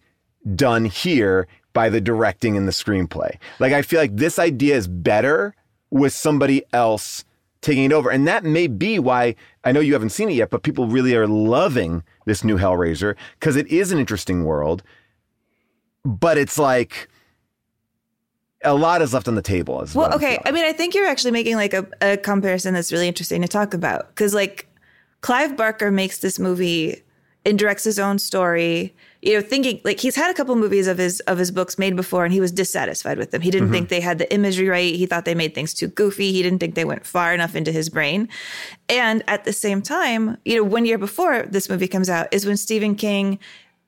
done here by the directing and the screenplay. Like, I feel like this idea is better with somebody else taking it over. And that may be why I know you haven't seen it yet, but people really are loving this new Hellraiser because it is an interesting world. But it's like a lot is left on the table. As Well, what okay. I mean, I think you're actually making like a, a comparison that's really interesting to talk about because, like, Clive Barker makes this movie and directs his own story. You know, thinking like he's had a couple movies of his of his books made before, and he was dissatisfied with them. He didn't Mhm. think they had the imagery right. He thought they made things too goofy. He didn't think they went far enough into his brain. And at the same time, you know, one year before this movie comes out is when Stephen King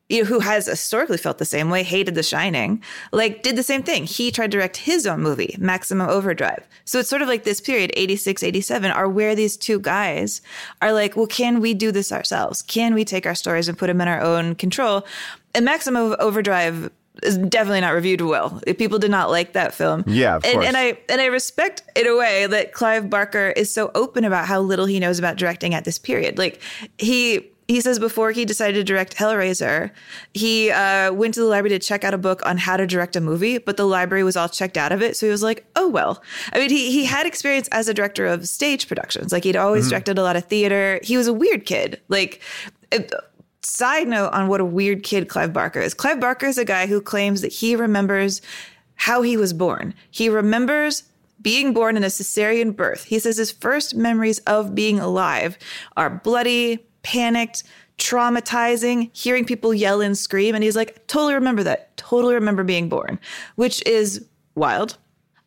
you know, who has historically felt the same way, hated The Shining, like did the same thing. He tried to direct his own movie, Maximum Overdrive. So it's sort of like this period, 86, 87, are where these two guys are like, well, can we do this ourselves? Can we take our stories and put them in our own control? And Maximum Overdrive is definitely not reviewed well. People did not like that film. Yeah, of and, course. and I and I respect in a way that Clive Barker is so open about how little he knows about directing at this period. Like he he says before he decided to direct Hellraiser, he uh, went to the library to check out a book on how to direct a movie, but the library was all checked out of it. So he was like, oh, well. I mean, he, he had experience as a director of stage productions. Like he'd always Mhm. directed a lot of theater. He was a weird kid. Like, it- side note on what a weird kid Clive Barker is. Clive Barker is a guy who claims that he remembers how he was born. He remembers being born in a cesarean birth. He says his first memories of being alive are bloody, panicked, traumatizing, hearing people yell and scream. And he's like, totally remember that. Totally remember being born, which is wild.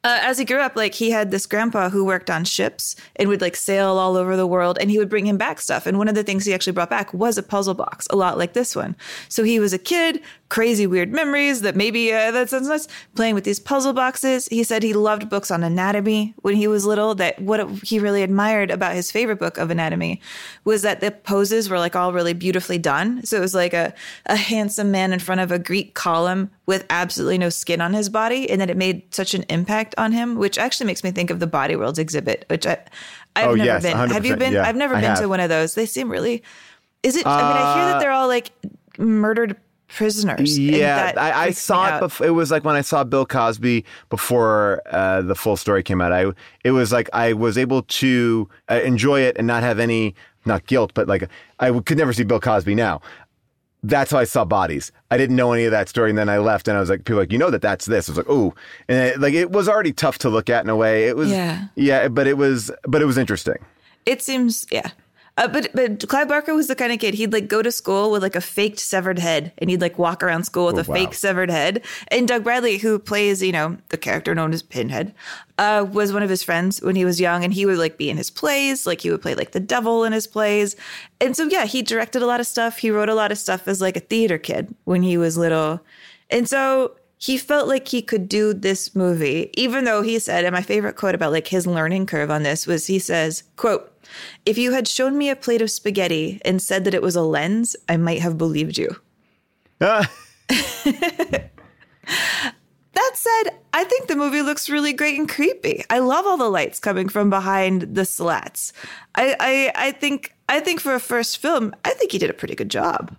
Uh, as he grew up, like he had this grandpa who worked on ships and would like sail all over the world, and he would bring him back stuff. And one of the things he actually brought back was a puzzle box, a lot like this one. So he was a kid, crazy weird memories that maybe uh, that sounds nuts. Playing with these puzzle boxes, he said he loved books on anatomy when he was little. That what he really admired about his favorite book of anatomy was that the poses were like all really beautifully done. So it was like a a handsome man in front of a Greek column with absolutely no skin on his body, and that it made such an impact on him, which actually makes me think of the Body Worlds exhibit, which I I've Oh, never yes, been. Have you been? yeah, I've never I been have. to one of those. They seem really. Is it? I mean, I hear Uh, that they're all like murdered prisoners. Yeah, I, I saw it. out. Before, it was like when I saw Bill Cosby before uh, the full story came out. I it was like I was able to uh, enjoy it and not have any not guilt, but like I w- could never see Bill Cosby now. That's how I saw bodies. I didn't know any of that story, and then I left, and I was like, people like, you know that that's this. I was like, ooh, and it, like it was already tough to look at in a way. It was, Yeah. yeah, but it was, but it was interesting. It seems, yeah. Uh, but but Clive Barker was the kind of kid he'd like go to school with like a faked severed head, and he'd like walk around school with Oh, a wow. fake severed head. And Doug Bradley, who plays you know the character known as Pinhead, uh, was one of his friends when he was young, and he would like be in his plays, like he would play like the devil in his plays. And so yeah, he directed a lot of stuff. He wrote a lot of stuff as like a theater kid when he was little, and so he felt like he could do this movie, even though he said, and my favorite quote about like his learning curve on this was he says, quote, if you had shown me a plate of spaghetti and said that it was a lens, I might have believed you. Ah. That said, I think the movie looks really great and creepy. I love all the lights coming from behind the slats. I, I, I think, I think for a first film, I think he did a pretty good job.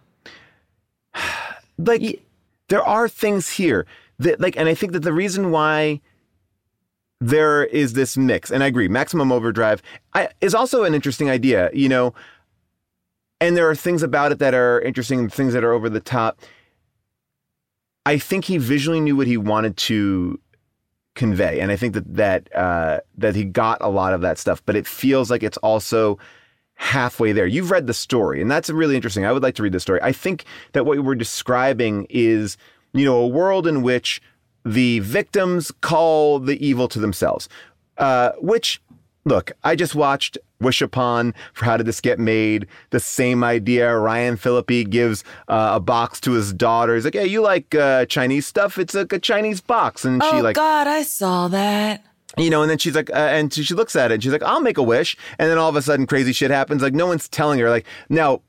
like there are things here that like and i think that the reason why there is this mix and i agree maximum overdrive I, is also an interesting idea you know? And there are things about it that are interesting things that are over the top. I think he visually knew what he wanted to convey and i think that that uh, that he got a lot of that stuff but it feels like it's also halfway there. You've read the story, and that's really interesting. I would like to read the story. I think that what we're describing is, you know, a world in which the victims call the evil to themselves. Uh, which, look, I just watched Wish Upon for How Did This Get Made? The same idea. Ryan Phillippe gives uh, a box to his daughter. He's like, "Hey, you like uh, Chinese stuff? It's like a Chinese box." And she oh like God, I saw that. You know, and then she's like, uh, and she, she looks at it and she's like, I'll make a wish. And then all of a sudden, crazy shit happens. Like, no one's telling her. Like, now,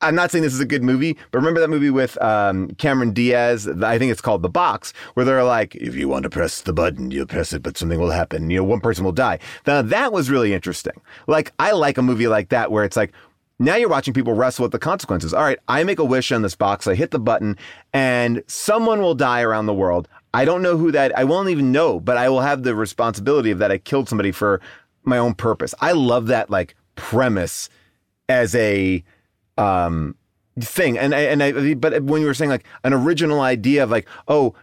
I'm not saying this is a good movie, but remember that movie with um, Cameron Diaz? I think it's called The Box, where they're like, if you want to press the button, you'll press it, but something will happen. You know, one person will die. Now, that was really interesting. Like, I like a movie like that where it's like, now you're watching people wrestle with the consequences. All right, I make a wish on this box, I hit the button, and someone will die around the world. I don't know who that, I won't even know, but I will have the responsibility of that I killed somebody for my own purpose. I love that like premise as a um thing. And I, and I, but when you were saying like an original idea of like, oh,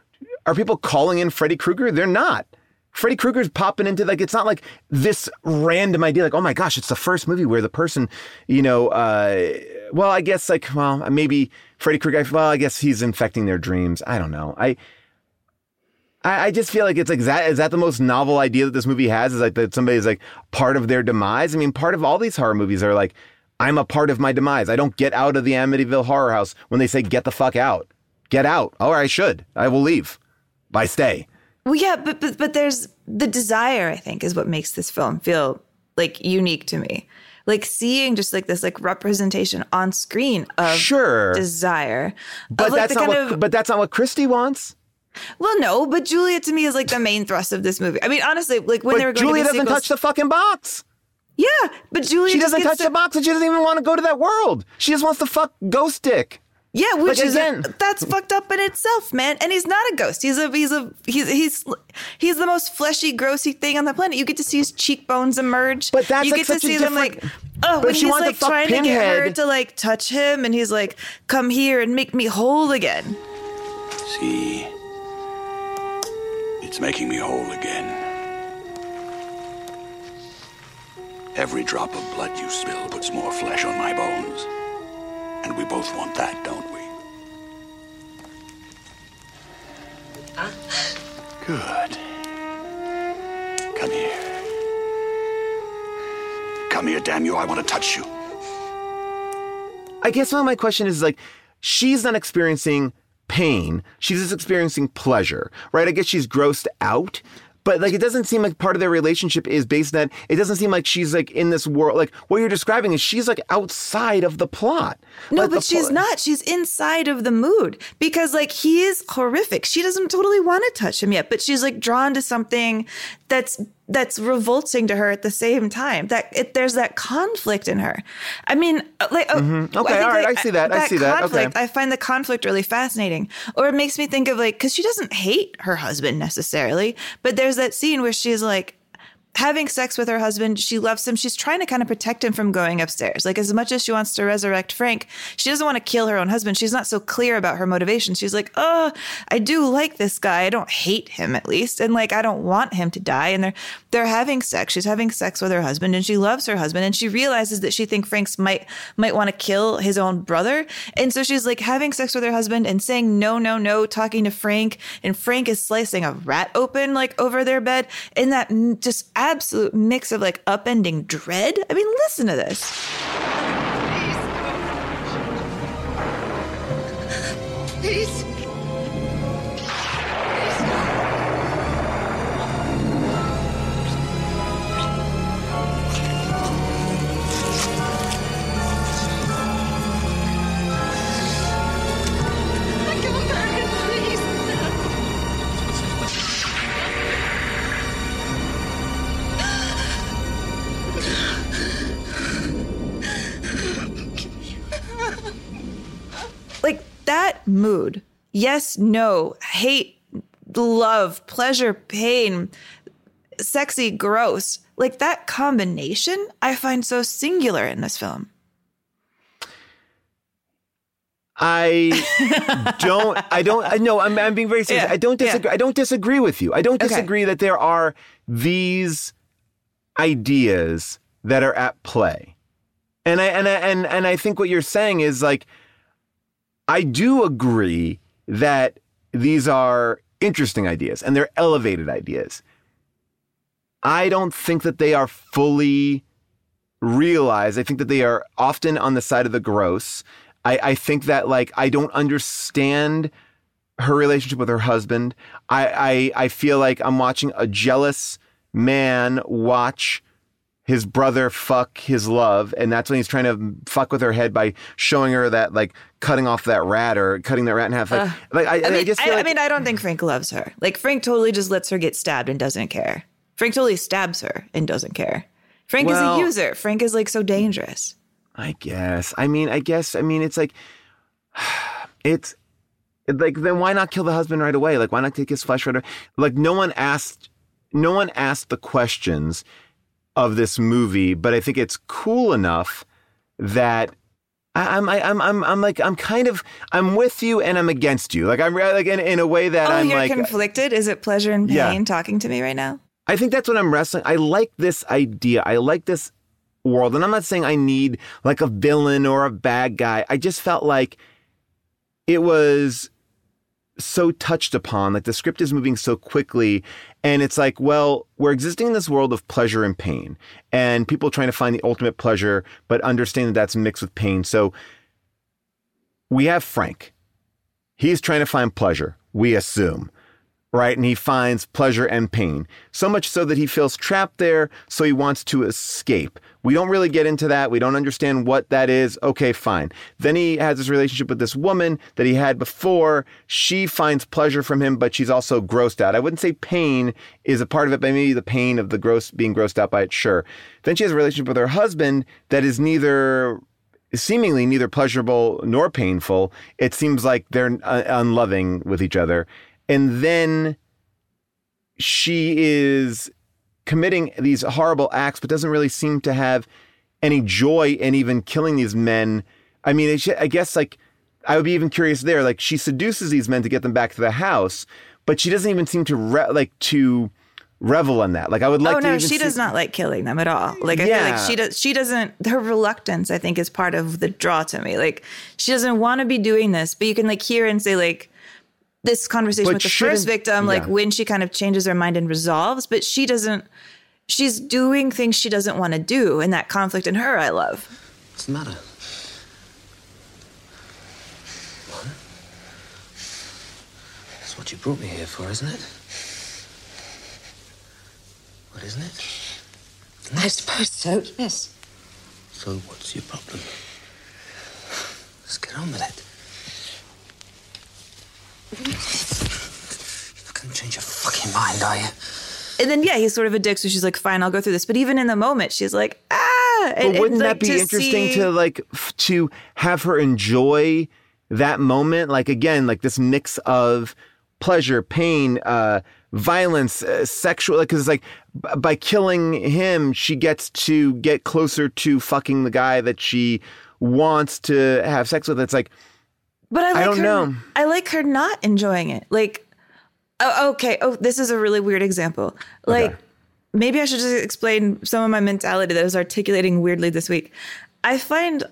are people calling in Freddy Krueger? They're not. Freddy Krueger's popping into like it's not like this random idea like oh my gosh it's the first movie where the person you know uh, well I guess like well maybe Freddy Krueger well I guess he's infecting their dreams. I don't know. I I, I just feel like it's like that is that the most novel idea that this movie has? Is like that somebody's like part of their demise? I mean part of all these horror movies are like I'm a part of my demise. I don't get out of the Amityville horror house when they say get the fuck out. Get out. Or I should. I will leave. I stay Well, yeah, but but but there's the desire. I think is what makes this film feel like unique to me. Like seeing just like this like representation on screen of Sure. desire. But of, like, that's not kind what. of- But that's not what Christy wants. well, no, but Julia to me is like the main thrust of this movie. I mean, honestly, like when but they were going Julia to doesn't sequels, touch the fucking box. Yeah, but Julia She doesn't touch to- the box, and she doesn't even want to go to that world. She just wants to fuck Ghost Dick. Yeah, which Like, is again- that's fucked up in itself, man. And he's not a ghost. He's a he's a he's he's he's the most fleshy, grossy thing on the planet. You get to see his cheekbones emerge. But that's, you like, get to such see them like oh when he's wanted to like fuck trying to get her Pinhead- to like touch him, and he's like, "Come here and make me whole again." See, it's making me whole again. Every drop of blood you spill puts more flesh on my bones. And we both want that, don't we? Huh? Good. Come here. Come here, damn you. I want to touch you. I guess my question is like, she's not experiencing pain. She's just experiencing pleasure, right? I guess she's grossed out. But like, it doesn't seem like part of their relationship is based on that. It doesn't seem like she's like in this world. Like what you're describing is she's like outside of the plot. No, but she's not. She's inside of the mood because like he is horrific. She doesn't totally want to touch him yet, but she's like drawn to something that's that's revolting to her at the same time. That it, there's that conflict in her. I mean, uh, like uh, Mhm. Okay, all right, like, I see that. I see that. Okay. conflict, I find the conflict really fascinating. Or it makes me think of like because she doesn't hate her husband necessarily, but there's that scene where she's like having sex with her husband. She loves him. She's trying to kind of protect him from going upstairs. Like, as much as she wants to resurrect Frank, she doesn't want to kill her own husband. She's not so clear about her motivation. She's like, oh, I do like this guy. I don't hate him at least. And like, I don't want him to die. And they're, they're having sex. She's having sex with her husband and she loves her husband. And she realizes that she thinks Frank's might, might want to kill his own brother. And so she's like having sex with her husband and saying, no, no, no, talking to Frank. And Frank is slicing a rat open like over their bed. And that just absolute mix of like upending dread. I mean, listen to this. Please. like that mood yes no hate love pleasure pain sexy gross like that combination i find so singular in this film I don't. I don't. I know. I'm, I'm being very serious. Yeah, I don't yeah. disagree. I don't disagree with you. I don't Okay. disagree that there are these ideas that are at play, and I and I and and I think what you're saying is like, I do agree that these are interesting ideas and they're elevated ideas. I don't think that they are fully realized. I think that they are often on the side of the gross. I, I think that like I don't understand her relationship with her husband. I, I I feel like I'm watching a jealous man watch his brother fuck his love, and that's when he's trying to fuck with her head by showing her that like cutting off that rat or cutting that rat in half. Like, Uh, like I, I, mean, just feel I, like I mean, I don't think Frank loves her. Like Frank totally just lets her get stabbed and doesn't care. Frank totally stabs her and doesn't care. Frank is a user. Frank is like so dangerous. I guess. I mean, I guess. I mean, it's like, it's like then why not kill the husband right away? Like, why not take his flesh right away? Like, no one asked, no one asked the questions of this movie, but I think it's cool enough that I, I'm, I, I'm, I'm, I'm like, I'm kind of, I'm with you and I'm against you. Like I'm like in, in a way that oh, I'm you're like, conflicted. Is it pleasure and pain Yeah. talking to me right now? I think that's what I'm wrestling. I like this idea. I like this world. And I'm not saying I need like a villain or a bad guy. I just felt like it was so touched upon. Like the script is moving so quickly. And it's like, well, we're existing in this world of pleasure and pain, and people trying to find the ultimate pleasure, but understand that that's mixed with pain. So we have Frank. He's trying to find pleasure, we assume right? And he finds pleasure and pain. So much so that he feels trapped there, so he wants to escape. We don't really get into that. We don't understand what that is. Okay, fine. Then he has this relationship with this woman that he had before. She finds pleasure from him, but she's also grossed out. I wouldn't say pain is a part of it, but maybe the pain of the gross being grossed out by it, sure. Then she has a relationship with her husband that is neither seemingly neither pleasurable nor painful. It seems like they're uh, unloving with each other. And then she is committing these horrible acts, but doesn't really seem to have any joy in even killing these men. I mean, I guess like I would be even curious there. Like she seduces these men to get them back to the house, but she doesn't even seem to re- like to revel in that. Like I would like oh to. no, she see- does not like killing them at all. Like I feel like she does. She doesn't. Her reluctance, I think, is part of the draw to me. Like she doesn't want to be doing this, but you can like hear and say like this conversation But with the shouldn't- first victim, like yeah. when she kind of changes her mind and resolves, but she doesn't. She's doing things she doesn't want to do, and that conflict in her, I love. What's the matter? What? That's what you brought me here for, isn't it? What, isn't it? I suppose so, yes. So what's your problem? Let's get on with it. You're not gonna change your fucking mind, are you? And then yeah, he's sort of a dick, so she's like, "Fine, I'll go through this." But even in the moment, she's like, "Ah!" But And- and, wouldn't like, that be to interesting see- to like f- to have her enjoy that moment? Like again, like this mix of pleasure, pain, uh, violence, uh, sexual. Because it's like b- by killing him, she gets to get closer to fucking the guy that she wants to have sex with. It's like But I, like don't her, know. I like her not enjoying it. Like, oh, okay. Oh, this is a really weird example. Like, maybe I should just explain some of my mentality that I was articulating weirdly this week. I find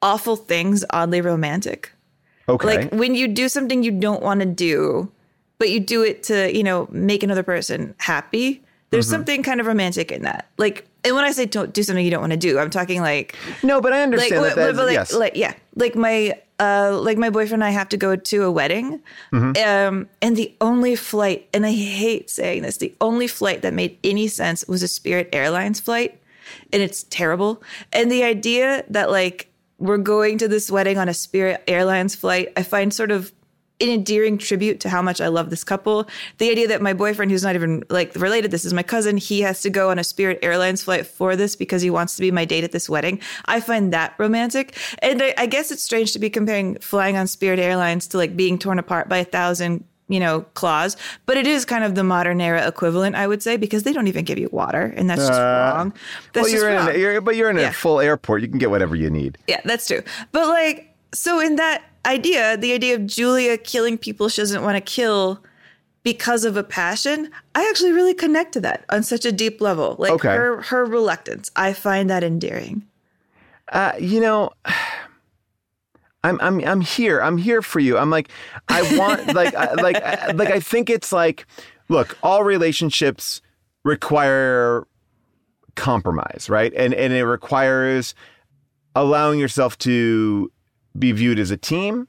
awful things oddly romantic. okay, Like when you do something you don't want to do, but you do it to, you know, make another person happy. There's Mhm. something kind of romantic in that. Like, and when I say don't do something you don't want to do, I'm talking like no, but I understand like, that. but like, yes. like yeah, like my uh, like my boyfriend and I have to go to a wedding, Mhm. um, and the only flight, and I hate saying this, the only flight that made any sense was a Spirit Airlines flight, and it's terrible. And the idea that like we're going to this wedding on a Spirit Airlines flight, I find sort of an endearing tribute to how much I love this couple. The idea that my boyfriend, who's not even like related, this is my cousin, he has to go on a Spirit Airlines flight for this because he wants to be my date at this wedding. I find that romantic. And I, I guess it's strange to be comparing flying on Spirit Airlines to like being torn apart by a thousand, you know, claws. But it is kind of the modern era equivalent, I would say, because they don't even give you water, and that's just Uh, wrong. That's well, you're in, wrong. a, you're, but you're in a full airport. You can get whatever you need. Yeah, that's true. But like, so in that idea, the idea of Julia killing people she doesn't want to kill because of a passion, I actually really connect to that on such a deep level. Like Okay. her her reluctance, I find that endearing. Uh, you know, I'm I'm I'm here. I'm here for you. I'm like I want like I, like I- like I think it's like look, all relationships require compromise, right? And and it requires allowing yourself to be viewed as a team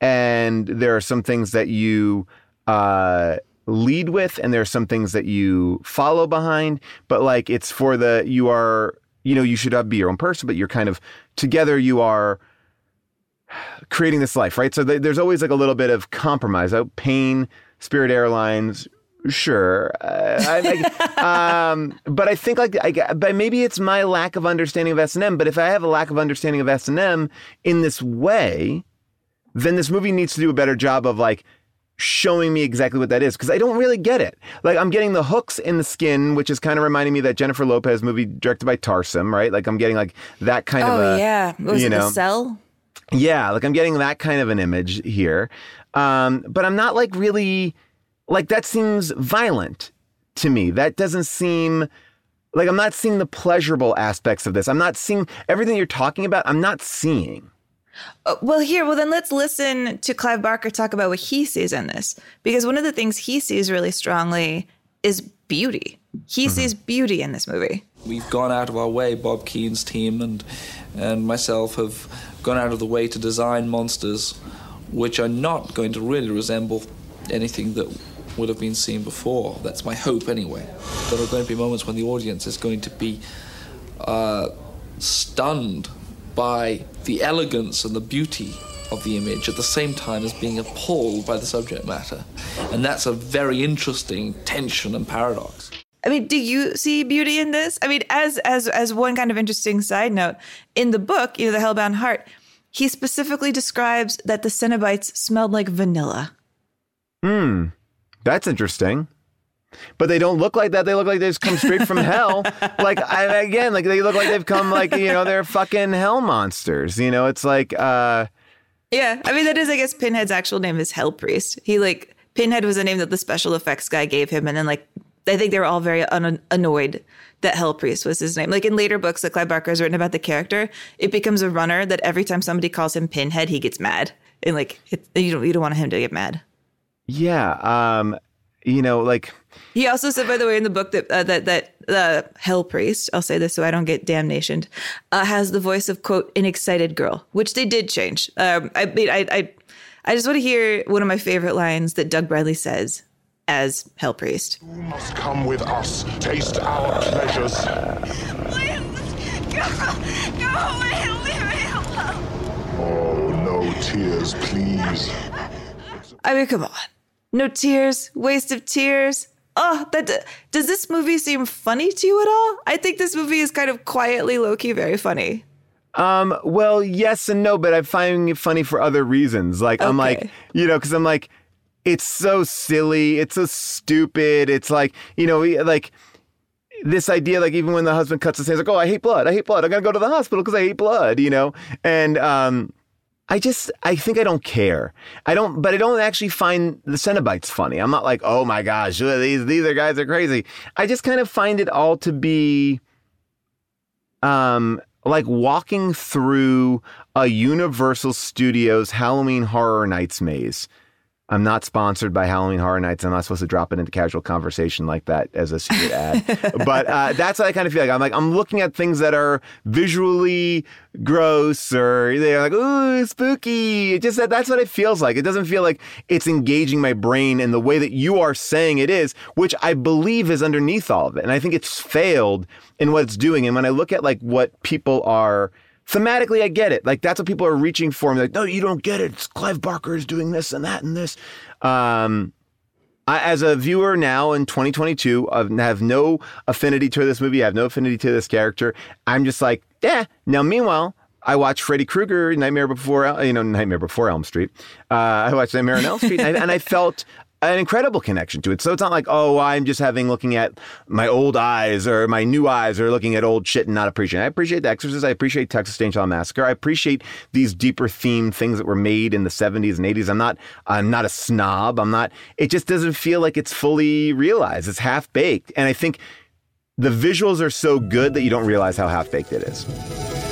and there are some things that you uh lead with and there are some things that you follow behind. But like it's for the you are you know you should be your own person but you're kind of together you are creating this life right? So th- there's always like a little bit of compromise. Oh, pain spirit airlines sure uh, I, I, um, but i think like I, but maybe it's my lack of understanding of s&m but if i have a lack of understanding of s&m in this way then this movie needs to do a better job of like showing me exactly what that is because I don't really get it. Like I'm getting the hooks in the skin, which is kind of reminding me of that Jennifer Lopez movie directed by Tarsem, right? Like I'm getting like that kind of oh a yeah, was you it know the cell? Yeah, like I'm getting that kind of an image here. Um, but I'm not like really like that seems violent to me. That doesn't seem like I'm not seeing the pleasurable aspects of this. I'm not seeing everything you're talking about. I'm not seeing. Uh, well, here, well, then let's listen to Clive Barker talk about what he sees in this. Because one of the things he sees really strongly is beauty. He mm-hmm. sees beauty in this movie. We've gone out of our way, Bob Keen's team and and myself have gone out of the way to design monsters which are not going to really resemble anything that would have been seen before. That's my hope, anyway. There are going to be moments when the audience is going to be uh, stunned by the elegance and the beauty of the image at the same time as being appalled by the subject matter. And that's a very interesting tension and paradox. I mean, do you see beauty in this? I mean, as as as one kind of interesting side note, in the book, you know, The Hellbound Heart, he specifically describes that the Cenobites smelled like vanilla. Hmm. That's interesting. But they don't look like that. They look like they just come straight from hell. Like I, again, like they look like they've come like you know they're fucking hell monsters. You know, it's like. uh Yeah, I mean that is I guess Pinhead's actual name is Hell Priest. He like Pinhead was a name that the special effects guy gave him, and then like I think they were all very un- annoyed that Hell Priest was his name. Like in later books that Clive Barker has written about the character, it becomes a runner that every time somebody calls him Pinhead, he gets mad, and like it, you don't you don't want him to get mad. Yeah, um, you know, like he also said, by the way, in the book that uh, that that the uh, hell priest, I'll say this so I don't get damnation, uh, has the voice of quote an excited girl, which they did change. Um, I mean, I, I I just want to hear one of my favorite lines that Doug Bradley says as hell priest. You must come with us, taste our pleasures. Please, go, go away, leave me alone. Oh, no tears, please. I mean, come on. No tears, waste of tears. Oh, that does this movie seem funny to you at all? I think this movie is kind of quietly low key very funny. Um, well, yes and no, but I find it funny for other reasons. Like okay. I'm like, you know, because I'm like, it's so silly, it's so stupid. It's like, you know, like this idea, like even when the husband cuts his hands, like, oh, I hate blood, I hate blood, I'm gonna go to the hospital because I hate blood, you know, and um I just, I think I don't care. I don't, but I don't actually find the Cenobites funny. I'm not like, oh my gosh, these, these are guys are crazy. I just kind of find it all to be, um, like walking through a Universal Studios Halloween Horror Nights maze. I'm not sponsored by Halloween Horror Nights. I'm not supposed to drop it into casual conversation like that as a secret ad. but uh, that's what I kind of feel like. I'm like I'm looking at things that are visually gross or they're like ooh spooky. It just that that's what it feels like. It doesn't feel like it's engaging my brain in the way that you are saying it is, which I believe is underneath all of it. And I think it's failed in what it's doing. And when I look at like what people are thematically, I get it. Like that's what people are reaching for. Like, no, you don't get it. It's Clive Barker is doing this and that and this. Um, I, as a viewer now in 2022, I have no affinity to this movie. I have no affinity to this character. I'm just like, yeah. Now, meanwhile, I watched Freddy Krueger, Nightmare Before, you know, Nightmare Before Elm Street. Uh, I watched Nightmare on Elm Street, and I, and I felt an incredible connection to it. So it's not like, oh, I'm just having looking at my old eyes or my new eyes or looking at old shit and not appreciating. I appreciate The Exorcist. I appreciate Texas Chainsaw Massacre. I appreciate these deeper themed things that were made in the 70s and 80s. I'm not I'm not a snob. I'm not it just doesn't feel like it's fully realized. It's half baked. And I think the visuals are so good that you don't realize how half baked it is.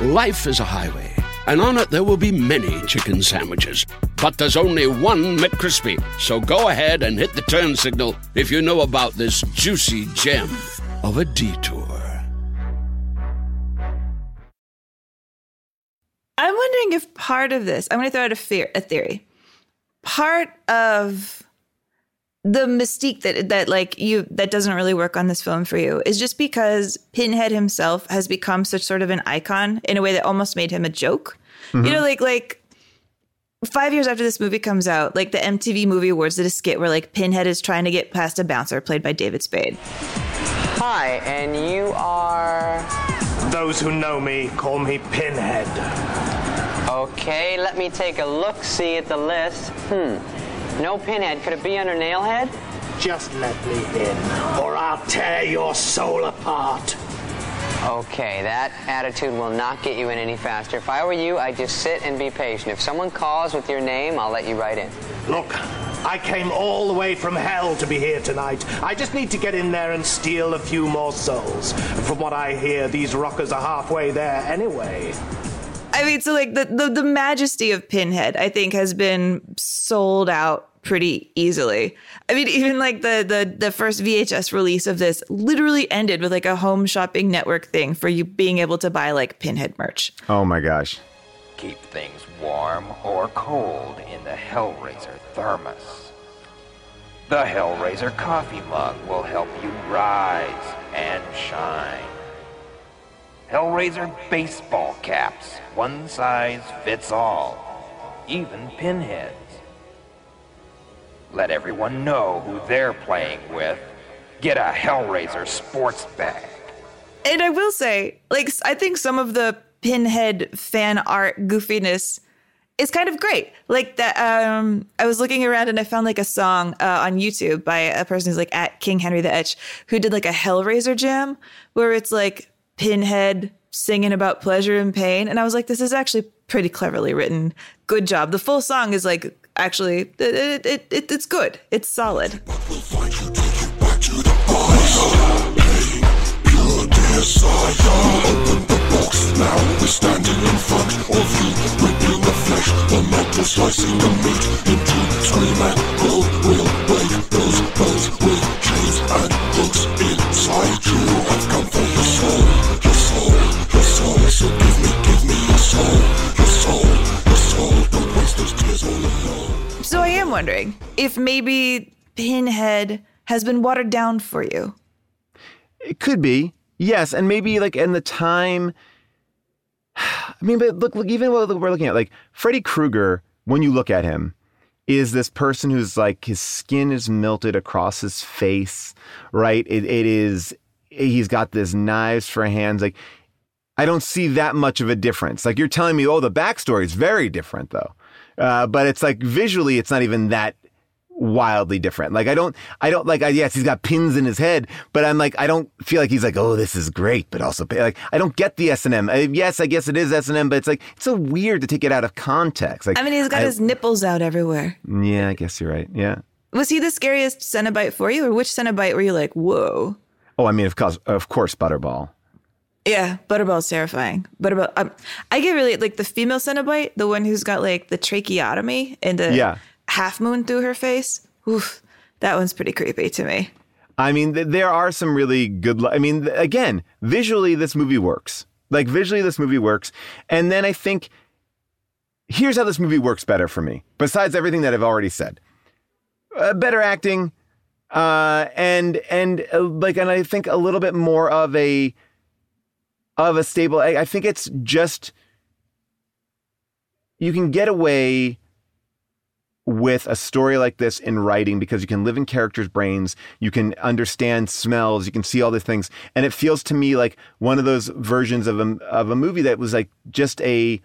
Life is a highway, and on it there will be many chicken sandwiches. But there's only one McCrispy. So go ahead and hit the turn signal if you know about this juicy gem of a detour. I'm wondering if part of this, I'm going to throw out a, fear, a theory. Part of the mystique that that like you that doesn't really work on this film for you is just because Pinhead himself has become such sort of an icon in a way that almost made him a joke. Mhm. You know, like like five years after this movie comes out, like the MTV Movie Awards did a skit where like Pinhead is trying to get past a bouncer played by David Spade. Hi, and you are. Those who know me call me Pinhead. Okay, let me take a look see at the list. Hmm. No pinhead. Could it be under nailhead? Just let me in, or I'll tear your soul apart. Okay, that attitude will not get you in any faster. If I were you, I'd just sit and be patient. If someone calls with your name, I'll let you right in. Look, I came all the way from hell to be here tonight. I just need to get in there and steal a few more souls. From what I hear, these rockers are halfway there anyway. I mean, so like the, the the majesty of Pinhead, I think, has been sold out pretty easily. I mean, even like the the the first VHS release of this literally ended with like a home shopping network thing for you being able to buy like Pinhead merch. Oh my gosh. Keep things warm or cold in the Hellraiser thermos. The Hellraiser coffee mug will help you rise and shine. Hellraiser baseball caps, one size fits all, even pinheads. Let everyone know who they're playing with. Get a Hellraiser sports bag. And I will say, like, I think some of the Pinhead fan art goofiness is kind of great. Like that, um, I was looking around and I found like a song uh, on YouTube by a person who's like at King Henry the Etch, who did like a Hellraiser jam where it's like Pinhead singing about pleasure and pain. And I was like, this is actually pretty cleverly written. Good job. The full song is like actually, it, it, it, it's good. It's solid. So I am wondering if maybe Pinhead has been watered down for you. It could be. Yes, and maybe like in the time. I mean, but look, look, even what we're looking at, like Freddy Krueger, when you look at him, is this person who's like his skin is melted across his face, right? It, it is. He's got this knives for hands. Like, I don't see that much of a difference. Like you're telling me, oh, the backstory is very different though, uh, but it's like visually, it's not even that wildly different. Like I don't, I don't like. I, yes, he's got pins in his head, but I'm like, I don't feel like he's like, oh, this is great, but also like I don't get the S and M. Yes, I guess it is S and M, but it's like it's so weird to take it out of context. Like I mean, he's got I- his nipples out everywhere. Yeah, I guess you're right. Yeah. Was he the scariest Cenobite for you, or which Cenobite were you like, whoa? Oh, I mean, of course, of course, Butterball. Yeah, Butterball's terrifying. Butterball, um, I get really like the female Cenobite, the one who's got like the tracheotomy and the Yeah. half moon through her face. Oof, that one's pretty creepy to me. I mean, th- there are some really good. Lo- I mean, th- again, visually, this movie works. Like visually, this movie works. And then I think here's how this movie works better for me. Besides everything that I've already said, uh, better acting, uh, and and uh, like, and I think a little bit more of a of a stable. I, I think it's just you can get away with a story like this in writing because you can live in characters' brains, you can understand smells, you can see all these things, and it feels to me like one of those versions of a of a movie that was like just a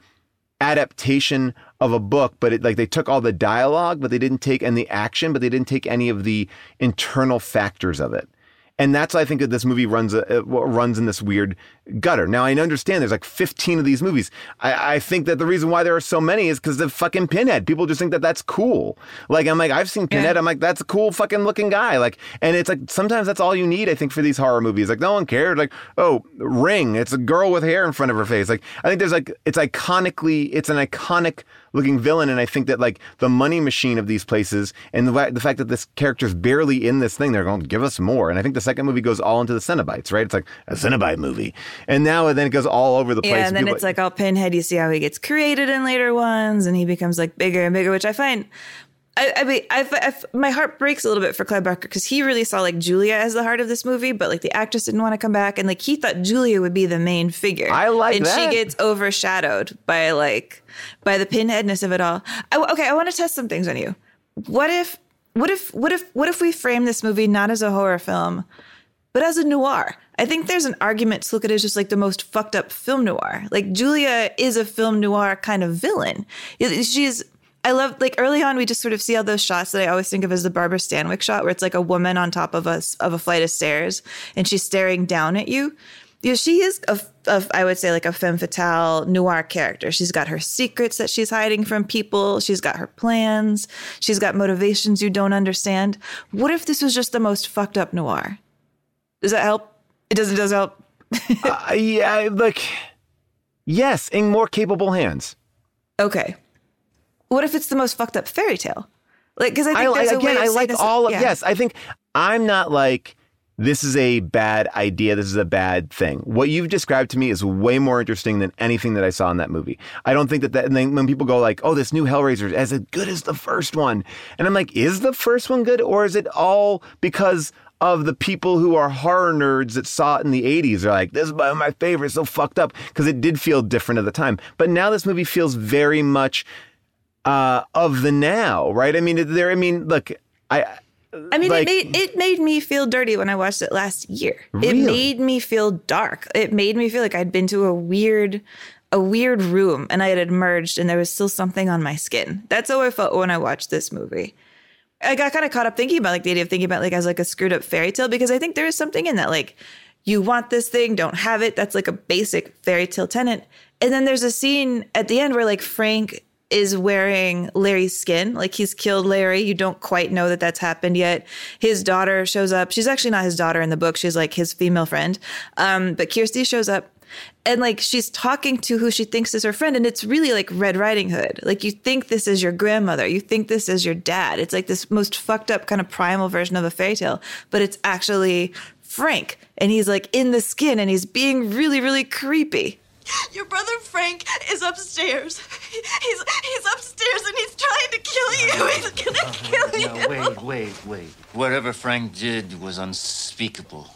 adaptation of a book, but it like they took all the dialogue, but they didn't take and the action, but they didn't take any of the internal factors of it. And that's why I think that this movie runs a, uh, runs in this weird gutter. Now I understand there's like 15 of these movies. I, I think that the reason why there are so many is because the fucking Pinhead. People just think that that's cool. Like I'm like I've seen Pinhead. I'm like that's a cool fucking looking guy. Like and it's like sometimes that's all you need. I think for these horror movies. Like no one cared. Like oh Ring. It's a girl with hair in front of her face. Like I think there's like it's iconically it's an iconic looking villain. And I think that like the money machine of these places and the, the fact that this character's barely in this thing, they're going to give us more. And I think the second movie goes all into the Cenobites, right? It's like a Cenobite movie. And now and then it goes all over the place. Yeah, and then People- it's like all Pinhead. You see how he gets created in later ones, and he becomes like bigger and bigger, which I find. I, I mean, I've, I've, my heart breaks a little bit for Clive Barker because he really saw like Julia as the heart of this movie, but like the actress didn't want to come back, and like he thought Julia would be the main figure. I like and that. she gets overshadowed by like by the pinheadness of it all. I, okay, I want to test some things on you. What if, what if, what if, what if we frame this movie not as a horror film, but as a noir? I think there's an argument to look at it as just like the most fucked up film noir. Like Julia is a film noir kind of villain. She's I love like early on we just sort of see all those shots that I always think of as the Barbara Stanwyck shot where it's like a woman on top of us of a flight of stairs and she's staring down at you. You know, she is a, a I would say like a femme fatale noir character. She's got her secrets that she's hiding from people. She's got her plans. She's got motivations you don't understand. What if this was just the most fucked up noir? Does that help? It doesn't does help. uh, yeah, like yes, in more capable hands. Okay. What if it's the most fucked up fairy tale? Like, because I think I, there's a again, way I like this- all of yeah. yes. I think I'm not like this is a bad idea. This is a bad thing. What you've described to me is way more interesting than anything that I saw in that movie. I don't think that that and then when people go like, "Oh, this new Hellraiser is as good as the first one," and I'm like, "Is the first one good, or is it all because?" Of the people who are horror nerds that saw it in the 80s are like, this is one of my favorites, so fucked up, because it did feel different at the time. But now this movie feels very much uh, of the now, right? I mean, there. I mean, look, I. I mean, like- it made it made me feel dirty when I watched it last year. Really? It made me feel dark. It made me feel like I'd been to a weird, a weird room, and I had emerged, and there was still something on my skin. That's how I felt when I watched this movie. I got kind of caught up thinking about like the idea of thinking about like as like a screwed up fairy tale because I think there is something in that like you want this thing, don't have it. That's like a basic fairy tale tenant. And then there's a scene at the end where like Frank is wearing Larry's skin. Like he's killed Larry. You don't quite know that that's happened yet. His daughter shows up. She's actually not his daughter in the book. She's like his female friend. Um, but Kirsty shows up and like she's talking to who she thinks is her friend. And it's really like Red Riding Hood. Like you think this is your grandmother. You think this is your dad. It's like this most fucked up kind of primal version of a fairy tale, but it's actually Frank. And he's like in the skin and he's being really, really creepy. Your brother Frank is upstairs. He's he's upstairs and he's trying to kill you. Uh, he's gonna uh, kill you. No, wait, wait, wait. Whatever Frank did was unspeakable.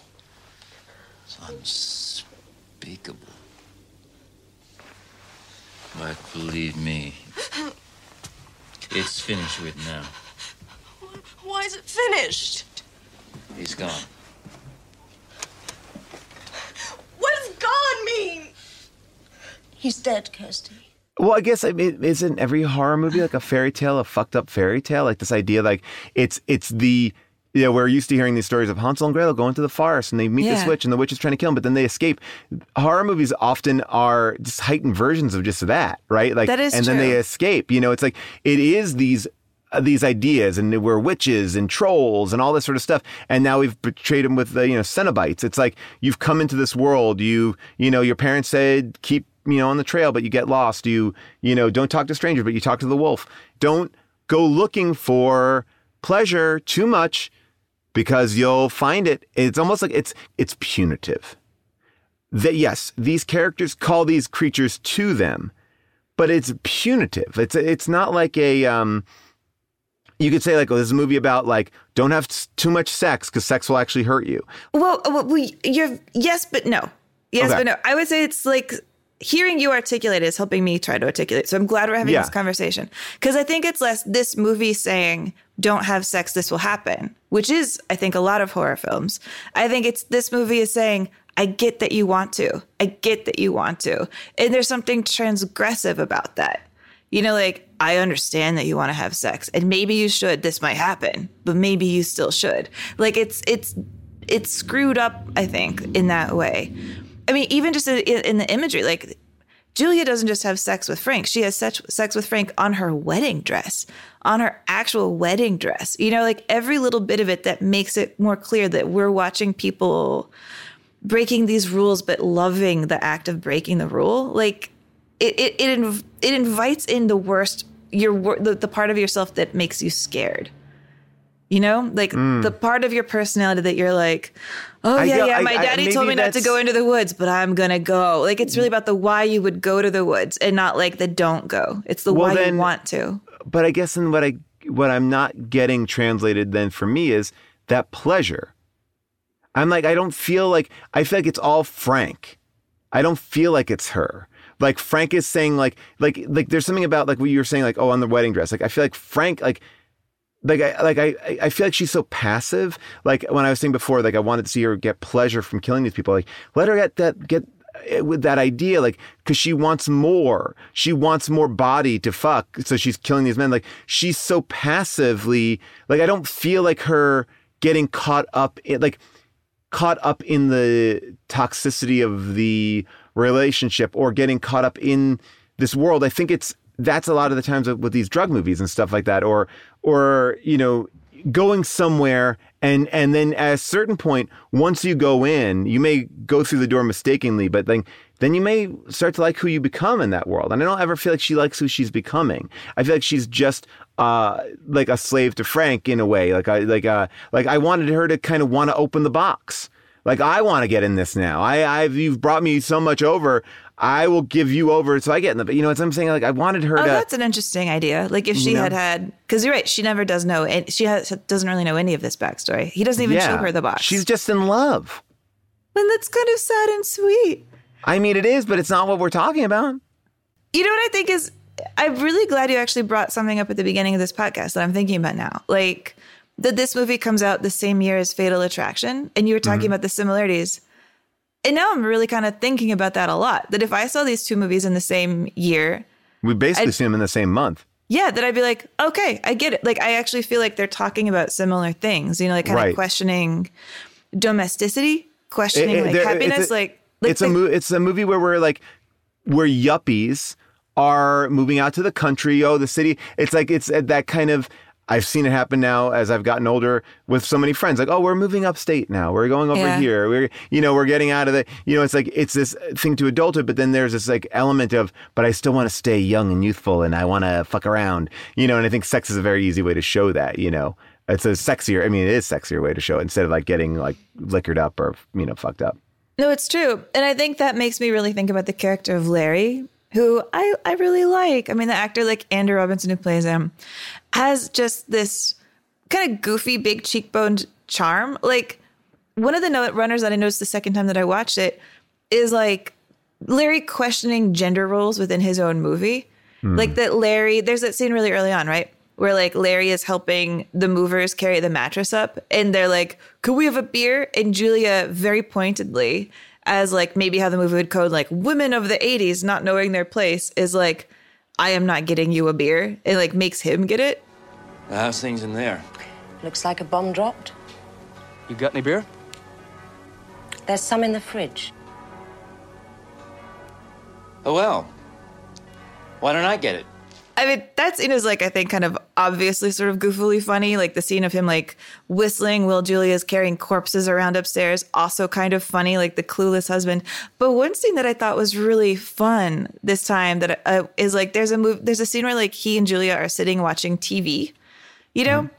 It's unspeakable. But believe me, it's finished with now. Why is it finished? He's gone. What does gone mean? He's dead, Kirsty. Well, I guess I mean, isn't every horror movie like a fairy tale, a fucked up fairy tale? Like this idea, like it's it's the you know, we're used to hearing these stories of Hansel and Gretel going to the forest and they meet Yeah. this witch and the witch is trying to kill them, but then they escape. Horror movies often are just heightened versions of just that, right? Like, That is and then they escape. You know, it's like it is these uh, these ideas, and we're witches and trolls and all this sort of stuff. And now we've betrayed them with the you know Cenobites. It's like you've come into this world. You you know your parents said keep you know on the trail, but you get lost. You you know don't talk to strangers, but you talk to the wolf. Don't go looking for pleasure too much because you'll find it. It's almost like it's it's punitive. That yes, these characters call these creatures to them, but it's punitive. It's it's not like a um. You could say like, oh, this is a movie about like don't have too much sex because sex will actually hurt you. Well, well, we, you're yes, but no. Yes, Okay. but no. I would say it's like hearing you articulate is helping me try to articulate. So I'm glad we're having Yeah. this conversation because I think it's less this movie saying "Don't have sex, this will happen," which is I think a lot of horror films. I think it's this movie is saying. I get that you want to. I get that you want to. And there's something transgressive about that. You know, like, I understand that you want to have sex and maybe you should. This might happen, but maybe you still should. Like, it's, it's, it's screwed up, I think, in that way. I mean, even just in, the imagery, like, Julia doesn't just have sex with Frank. She has sex, sex with Frank on her wedding dress, on her actual wedding dress. You know, like every little bit of it that makes it more clear that we're watching people breaking these rules, but loving the act of breaking the rule. Like it, it, it, inv- it invites in the worst, your the, the part of yourself that makes you scared. You know, like Mm. the part of your personality that you're like, oh I yeah, yeah, my I- daddy told maybe me not to go into the woods, but I'm gonna go. Like it's really about the why you would go to the woods and not like the don't go. It's the Well, why then- you want to. But I guess in what I what I'm not getting translated then for me is that pleasure. I'm like I don't feel like I feel like it's all Frank. I don't feel like it's her. Like Frank is saying like like like there's something about like what you were saying like oh on the wedding dress. Like I feel like Frank like like I like I I feel like she's so passive. Like when I was saying before, like I wanted to see her get pleasure from killing these people. Like let her get that get eh, with that idea, like because she wants more. She wants more body to fuck, so she's killing these men. Like she's so passively. Like I don't feel like her getting caught up in like caught up in the toxicity of the relationship or getting caught up in this world. I think it's that's a lot of the times with these drug movies and stuff like that, or or you know going somewhere and and then at a certain point once you go in you may go through the door mistakenly but then then you may start to like who you become in that world and i don't ever feel like she likes who she's becoming i feel like she's just uh like a slave to frank in a way like i like uh like i wanted her to kind of want to open the box like I want to get in this now. I, I've you've brought me so much over. I will give you over so I get in the. You know what I'm saying? Like I wanted her oh, to. that's an interesting idea. Like if she You know? had had, because you're right, she never does know, and she has, doesn't really know any of this backstory. He doesn't even show her the box. She's just in love. and that's kind of sad and sweet. I mean, it is, but it's not what we're talking about. You know what I think is, I'm really glad you actually brought something up at the beginning of this podcast that I'm thinking about now. Like that this movie comes out the same year as Fatal Attraction, and you were talking Mhm. about the similarities. And now I'm really kind of thinking about that a lot. That if I saw these two movies in the same year, We basically I'd- see them in the same month. yeah, that I'd be like, okay, I get it. Like, I actually feel like they're talking about similar things, you know, like kind Right. of questioning domesticity, questioning It- it- like there- eh, happiness, it's a, like, like it's a the- mo- it's a movie where we're like where yuppies are moving out to the country. Oh, the city. It's like it's that kind of. I've seen it happen now as I've gotten older with so many friends. Like, oh, we're moving upstate now. We're going over Yeah. here. We're, you know, we're getting out of the, you know, it's like, it's this thing to adulthood, but then there's this like element of, but I still want to stay young and youthful and I want to fuck around, you know, and I think sex is a very easy way to show that, you know. It's a sexier, I mean, it is a sexier way to show it instead of like getting like liquored up or, you know, fucked up. No, it's true. And I think that makes me really think about the character of Larry, who I, I really like. I mean, the actor like Andrew Robinson who plays him has just this kind of goofy, big cheekboned charm. Like one of the runners that I noticed the second time that I watched it is like Larry questioning gender roles within his own movie. Hmm. Like that Larry, there's that scene really early on, right? Where like Larry is helping the movers carry the mattress up and they're like, could we have a beer? And Julia very pointedly, as like maybe how the movie would code like women of the 80s not knowing their place is like, I am not getting you a beer. It like makes him get it. How's things in there? Looks like a bomb dropped. You got any beer? There's some in the fridge. Oh well. Why don't I get it? I mean, that scene is like, I think, kind of obviously sort of goofily funny. Like the scene of him like whistling while Julia's carrying corpses around upstairs, also kind of funny, like the clueless husband. But one scene that I thought was really fun this time that uh, is like, there's a move, there's a scene where like he and Julia are sitting watching TV, you know?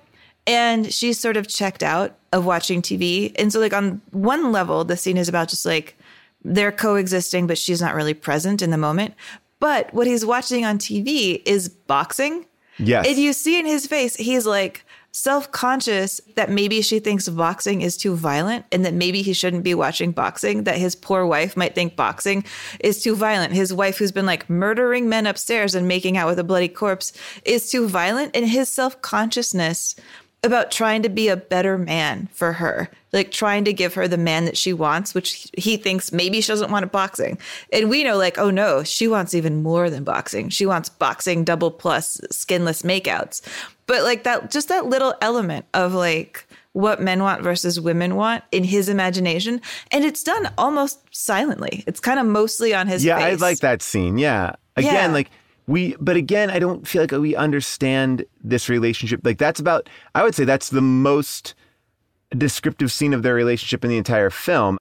And she's sort of checked out of watching TV. And so, like, on one level, the scene is about just like they're coexisting, but she's not really present in the moment. But what he's watching on TV is boxing. Yes. And you see in his face, he's like self conscious that maybe she thinks boxing is too violent and that maybe he shouldn't be watching boxing, that his poor wife might think boxing is too violent. His wife, who's been like murdering men upstairs and making out with a bloody corpse, is too violent. And his self consciousness about trying to be a better man for her, like trying to give her the man that she wants, which he thinks maybe she doesn't want boxing. And we know, like, oh no, she wants even more than boxing. She wants boxing double plus skinless makeouts. But like that, just that little element of like what men want versus women want in his imagination. And it's done almost silently. It's kind of mostly on his yeah, face. I like that scene. Yeah. Again, Yeah. like we, but again, I don't feel like we understand this relationship. Like that's about, I would say that's the most descriptive scene of their relationship in the entire film.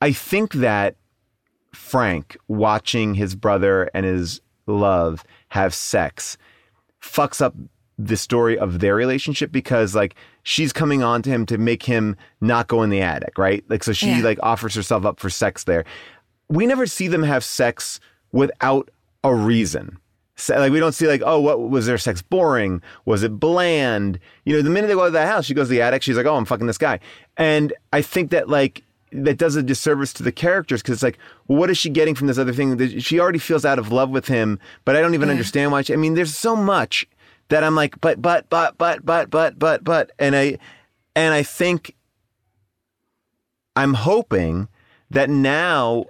I think that Frank watching his brother and his love have sex fucks up the story of their relationship because like she's coming on to him to make him not go in the attic, right? Like so she Yeah. like offers herself up for sex there. We never see them have sex without a reason. Like we don't see like oh what was their sex boring? Was it bland? You know the minute they go to that house she goes to the attic she's like oh i'm fucking this guy. And i think that like that does a disservice to the characters because it's like well, what is she getting from this other thing? She already feels out of love with him but i don't even understand why she, i mean there's so much that i'm like but but but but but but but but and i and i think i'm hoping that now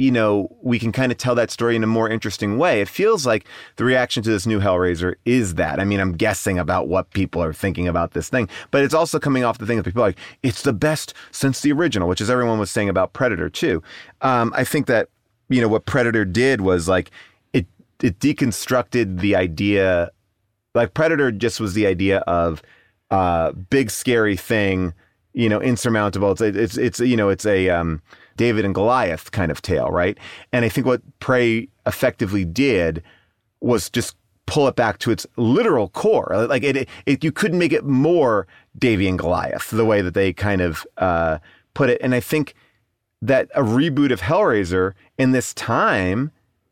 you know, we can kind of tell that story in a more interesting way. It feels like the reaction to this new Hellraiser is that. I mean, I'm guessing about what people are thinking about this thing, but it's also coming off the thing that people are like, it's the best since the original, which is everyone was saying about Predator too. Um, I think that, you know, what Predator did was like, it, it deconstructed the idea, like Predator just was the idea of, uh, big scary thing, you know, insurmountable. It's, it's, it's, you know, it's a, um, David and Goliath kind of tale, right? And I think what Prey effectively did was just pull it back to its literal core. Like it, it you couldn't make it more Davy and Goliath the way that they kind of uh, put it. And I think that a reboot of Hellraiser in this time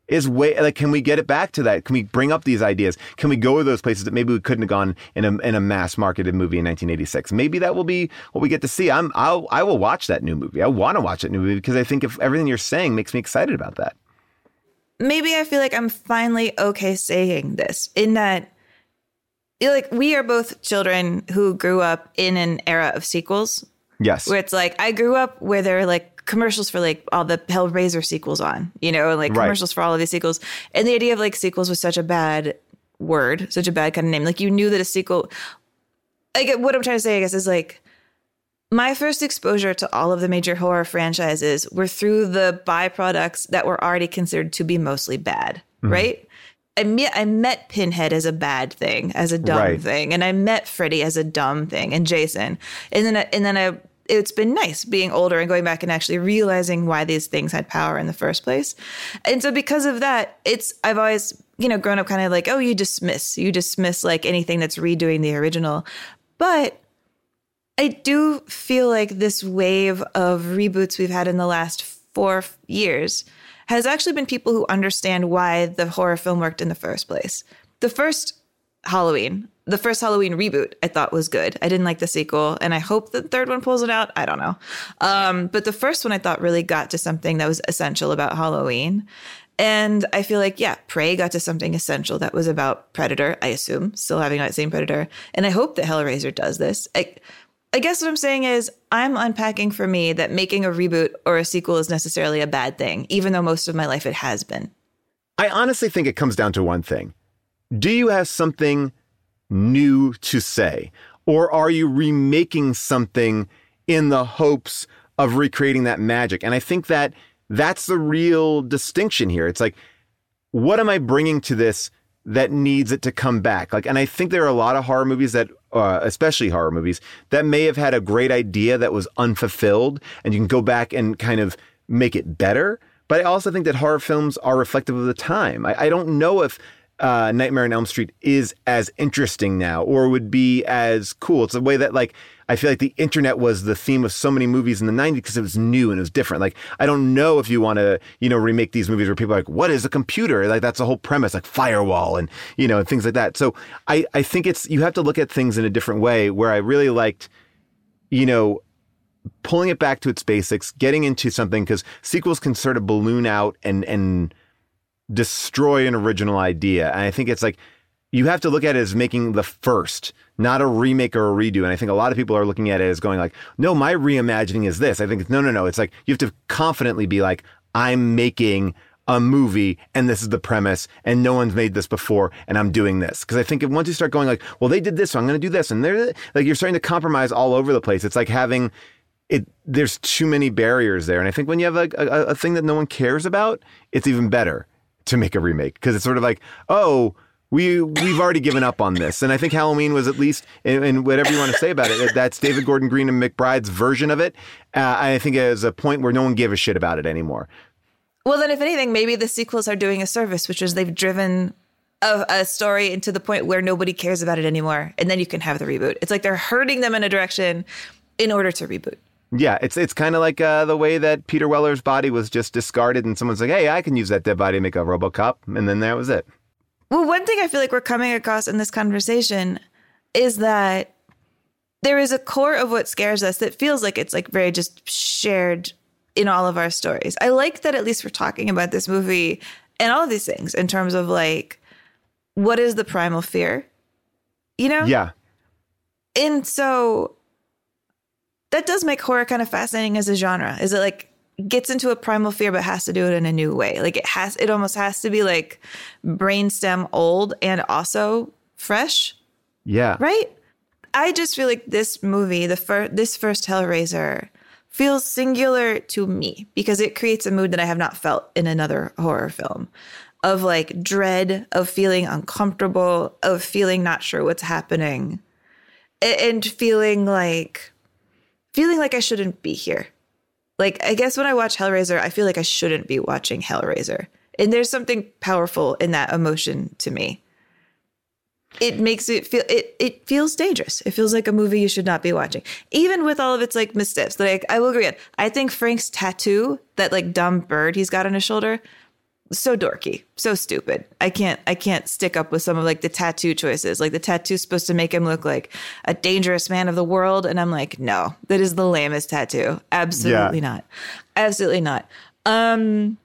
is way like can we get it back to that? Can we bring up these ideas? Can we go to those places that maybe we couldn't have gone in a, in a mass marketed movie in 1986 maybe that will be what we get to see. I'm I'll, i will watch that new movie. I want to watch that new movie because i think if everything you're saying makes me excited about that. Maybe I feel like I'm finally okay saying this in that like we are both children who grew up in an era of sequels. Yes. Where it's like I grew up where there are like commercials for like all the Hellraiser sequels on, you know, and like Right. commercials for all of these sequels. And the idea of like sequels was such a bad word, such a bad kind of name. Like you knew that a sequel like what I'm trying to say, I guess, is like my first exposure to all of the major horror franchises were through the byproducts that were already considered to be mostly bad, Mhm. right? I met I met Pinhead as a bad thing, as a dumb Right. thing, and I met Freddy as a dumb thing, and Jason, and then I, and then I. It's been nice being older and going back and actually realizing why these things had power in the first place, and so because of that, it's I've always you know grown up kind of like oh you dismiss you dismiss like anything that's redoing the original, but I do feel like this wave of reboots we've had in the last four years has actually been people who understand why the horror film worked in the first place. The first Halloween, the first Halloween reboot, I thought was good. I didn't like the sequel, and I hope the third one pulls it out. I don't know. Um, but the first one I thought really got to something that was essential about Halloween. And I feel like, yeah, Prey got to something essential that was about Predator, I assume, still having that same Predator. And I hope that Hellraiser does this. I, I guess what I'm saying is I'm unpacking for me that making a reboot or a sequel is necessarily a bad thing, even though most of my life it has been. I honestly think it comes down to one thing. Do you have something new to say? Or are you remaking something in the hopes of recreating that magic? And I think that that's the real distinction here. It's like, what am I bringing to this that needs it to come back? Like, and I think there are a lot of horror movies that, uh, especially horror movies, that may have had a great idea that was unfulfilled, and you can go back and kind of make it better. But I also think that horror films are reflective of the time. I, I don't know if uh, Nightmare on Elm Street is as interesting now or would be as cool. It's a way that like I feel like the internet was the theme of so many movies in the 90s because it was new and it was different. Like I don't know if you want to, you know, remake these movies where people are like, what is a computer? Like that's the whole premise, like firewall and, you know, and things like that. So I, I think it's, you have to look at things in a different way where I really liked, you know, pulling it back to its basics, getting into something because sequels can sort of balloon out and and destroy an original idea. And I think it's like you have to look at it as making the first, not a remake or a redo. And I think a lot of people are looking at it as going like, no, my reimagining is this. I think no, no, no. It's like you have to confidently be like, I'm making a movie and this is the premise and no one's made this before and I'm doing this. Cause I think once you start going like, well, they did this, so I'm going to do this. And they're like, you're starting to compromise all over the place. It's like having it, there's too many barriers there. And I think when you have a, a, a thing that no one cares about, it's even better to make a remake because it's sort of like, oh, we we've already given up on this. And I think Halloween was at least, and, whatever you want to say about it, that's David Gordon Green and McBride's version of it. Uh, I think it is a point where no one gave a shit about it anymore. Well, then, if anything, maybe the sequels are doing a service, which is they've driven a, a story into the point where nobody cares about it anymore, and then you can have the reboot. It's like they're hurting them in a direction in order to reboot. Yeah, it's it's kind of like uh, the way that Peter Weller's body was just discarded, and someone's like, "Hey, I can use that dead body to make a RoboCop," and then that was it. Well, one thing I feel like we're coming across in this conversation is that there is a core of what scares us that feels like it's like very just shared in all of our stories. I like that at least we're talking about this movie and all of these things in terms of like what is the primal fear? You know? Yeah. And so that does make horror kind of fascinating as a genre. Is it like gets into a primal fear but has to do it in a new way? Like it has it almost has to be like brainstem old and also fresh, Yeah. right? I just feel like this movie, the first this first Hellraiser feels singular to me because it creates a mood that I have not felt in another horror film of like dread, of feeling uncomfortable, of feeling not sure what's happening, and feeling like feeling like I shouldn't be here. Like I guess when I watch Hellraiser, I feel like I shouldn't be watching Hellraiser. And there's something powerful in that emotion to me. It makes it feel it it feels dangerous. It feels like a movie you should not be watching. Even with all of its like missteps. Like I will agree on. I think Frank's tattoo, that like dumb bird he's got on his shoulder, so dorky, so stupid. I can't I can't stick up with some of like the tattoo choices. Like the tattoo's supposed to make him look like a dangerous man of the world and I'm like, "No, that is the lamest tattoo. Absolutely Yeah. not. Absolutely not." Um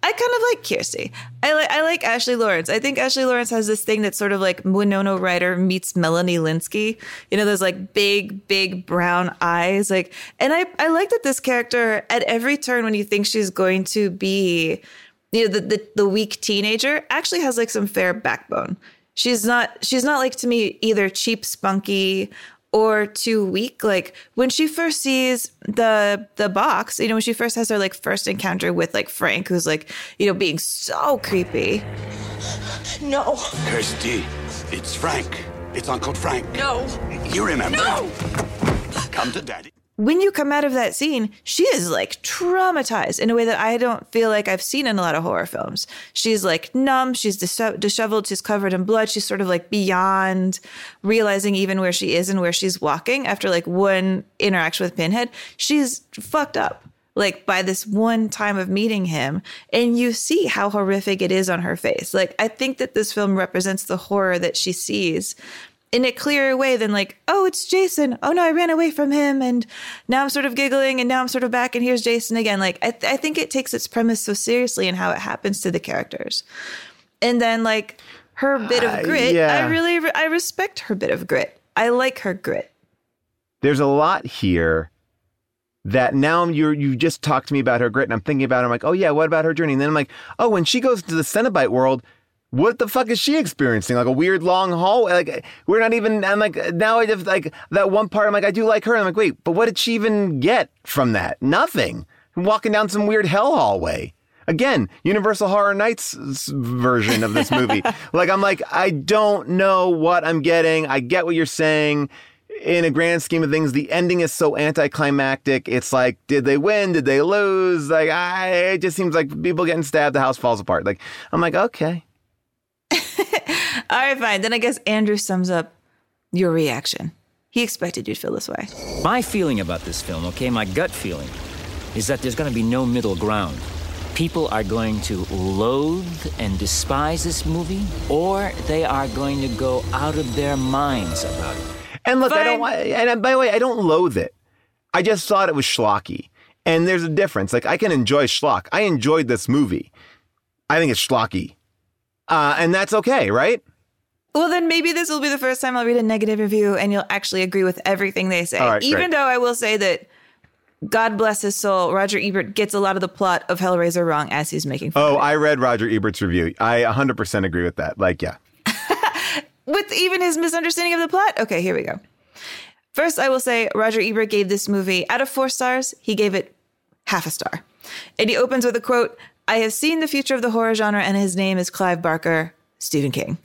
I kind of like Kirsty. I like I like Ashley Lawrence. I think Ashley Lawrence has this thing that's sort of like Winona Ryder meets Melanie Lynskey. You know, those like big, big brown eyes. Like, and I I like that this character at every turn when you think she's going to be, you know, the the, the weak teenager actually has like some fair backbone. She's not she's not like to me either cheap spunky or too weak. Like when she first sees the the box, you know, when she first has her like first encounter with like Frank, who's like, you know, being so creepy. No. Kirsty, it's Frank. It's Uncle Frank. No. You remember? No. Come to Daddy. When you come out of that scene, she is like traumatized in a way that I don't feel like I've seen in a lot of horror films. She's like numb, she's dis- disheveled, she's covered in blood, she's sort of like beyond realizing even where she is and where she's walking after like one interaction with Pinhead. She's fucked up like by this one time of meeting him and you see how horrific it is on her face like i think that this film represents the horror that she sees in a clearer way than like oh it's jason oh no i ran away from him and now i'm sort of giggling and now i'm sort of back and here's jason again like i, I think it takes its premise so seriously and how it happens to the characters and then like her bit of Uh, grit yeah. i really re- i respect her bit of grit i like her grit there's a lot here that now you're you just talked to me about her grit and I'm thinking about it. I'm like, oh yeah, what about her journey? And then I'm like, oh, when she goes to the Cenobite world, what the fuck is she experiencing? Like a weird long hallway. Like we're not even. I'm like now I just like that one part. I'm like I do like her. I'm like wait, but what did she even get from that? Nothing. Walking down some weird hell hallway. Again, Universal Horror Nights version of this movie. like I'm like I don't know what I'm getting. I get what you're saying in a grand scheme of things, the ending is so anticlimactic. It's like, did they win? Did they lose? Like, I, it just seems like people getting stabbed, the house falls apart. Like, I'm like, okay. All right fine then i guess andrew sums up your reaction he expected you'd feel this way My feeling about this film, okay, my gut feeling, is that there's going to be no middle ground. People are going to loathe and despise this movie, or they are going to go out of their minds about it. And look, I don't want, and uh, by the way, I don't loathe it. I just thought it was schlocky. And there's a difference. Like, I can enjoy schlock. I enjoyed this movie. I think it's schlocky. Uh, and that's okay, right? Well, then maybe this will be the first time I'll read a negative review and you'll actually agree with everything they say. Right, Even great. though I will say that, God bless his soul, Roger Ebert gets a lot of the plot of Hellraiser wrong as he's making fun. Oh, I read Roger Ebert's review. I 100% agree with that. Like, yeah. With even his misunderstanding of the plot. Okay, here we go. First, I will say Roger Ebert gave this movie, out of four stars, he gave it half a star. And he opens with a quote I have seen the future of the horror genre, and his name is Clive Barker, Stephen King.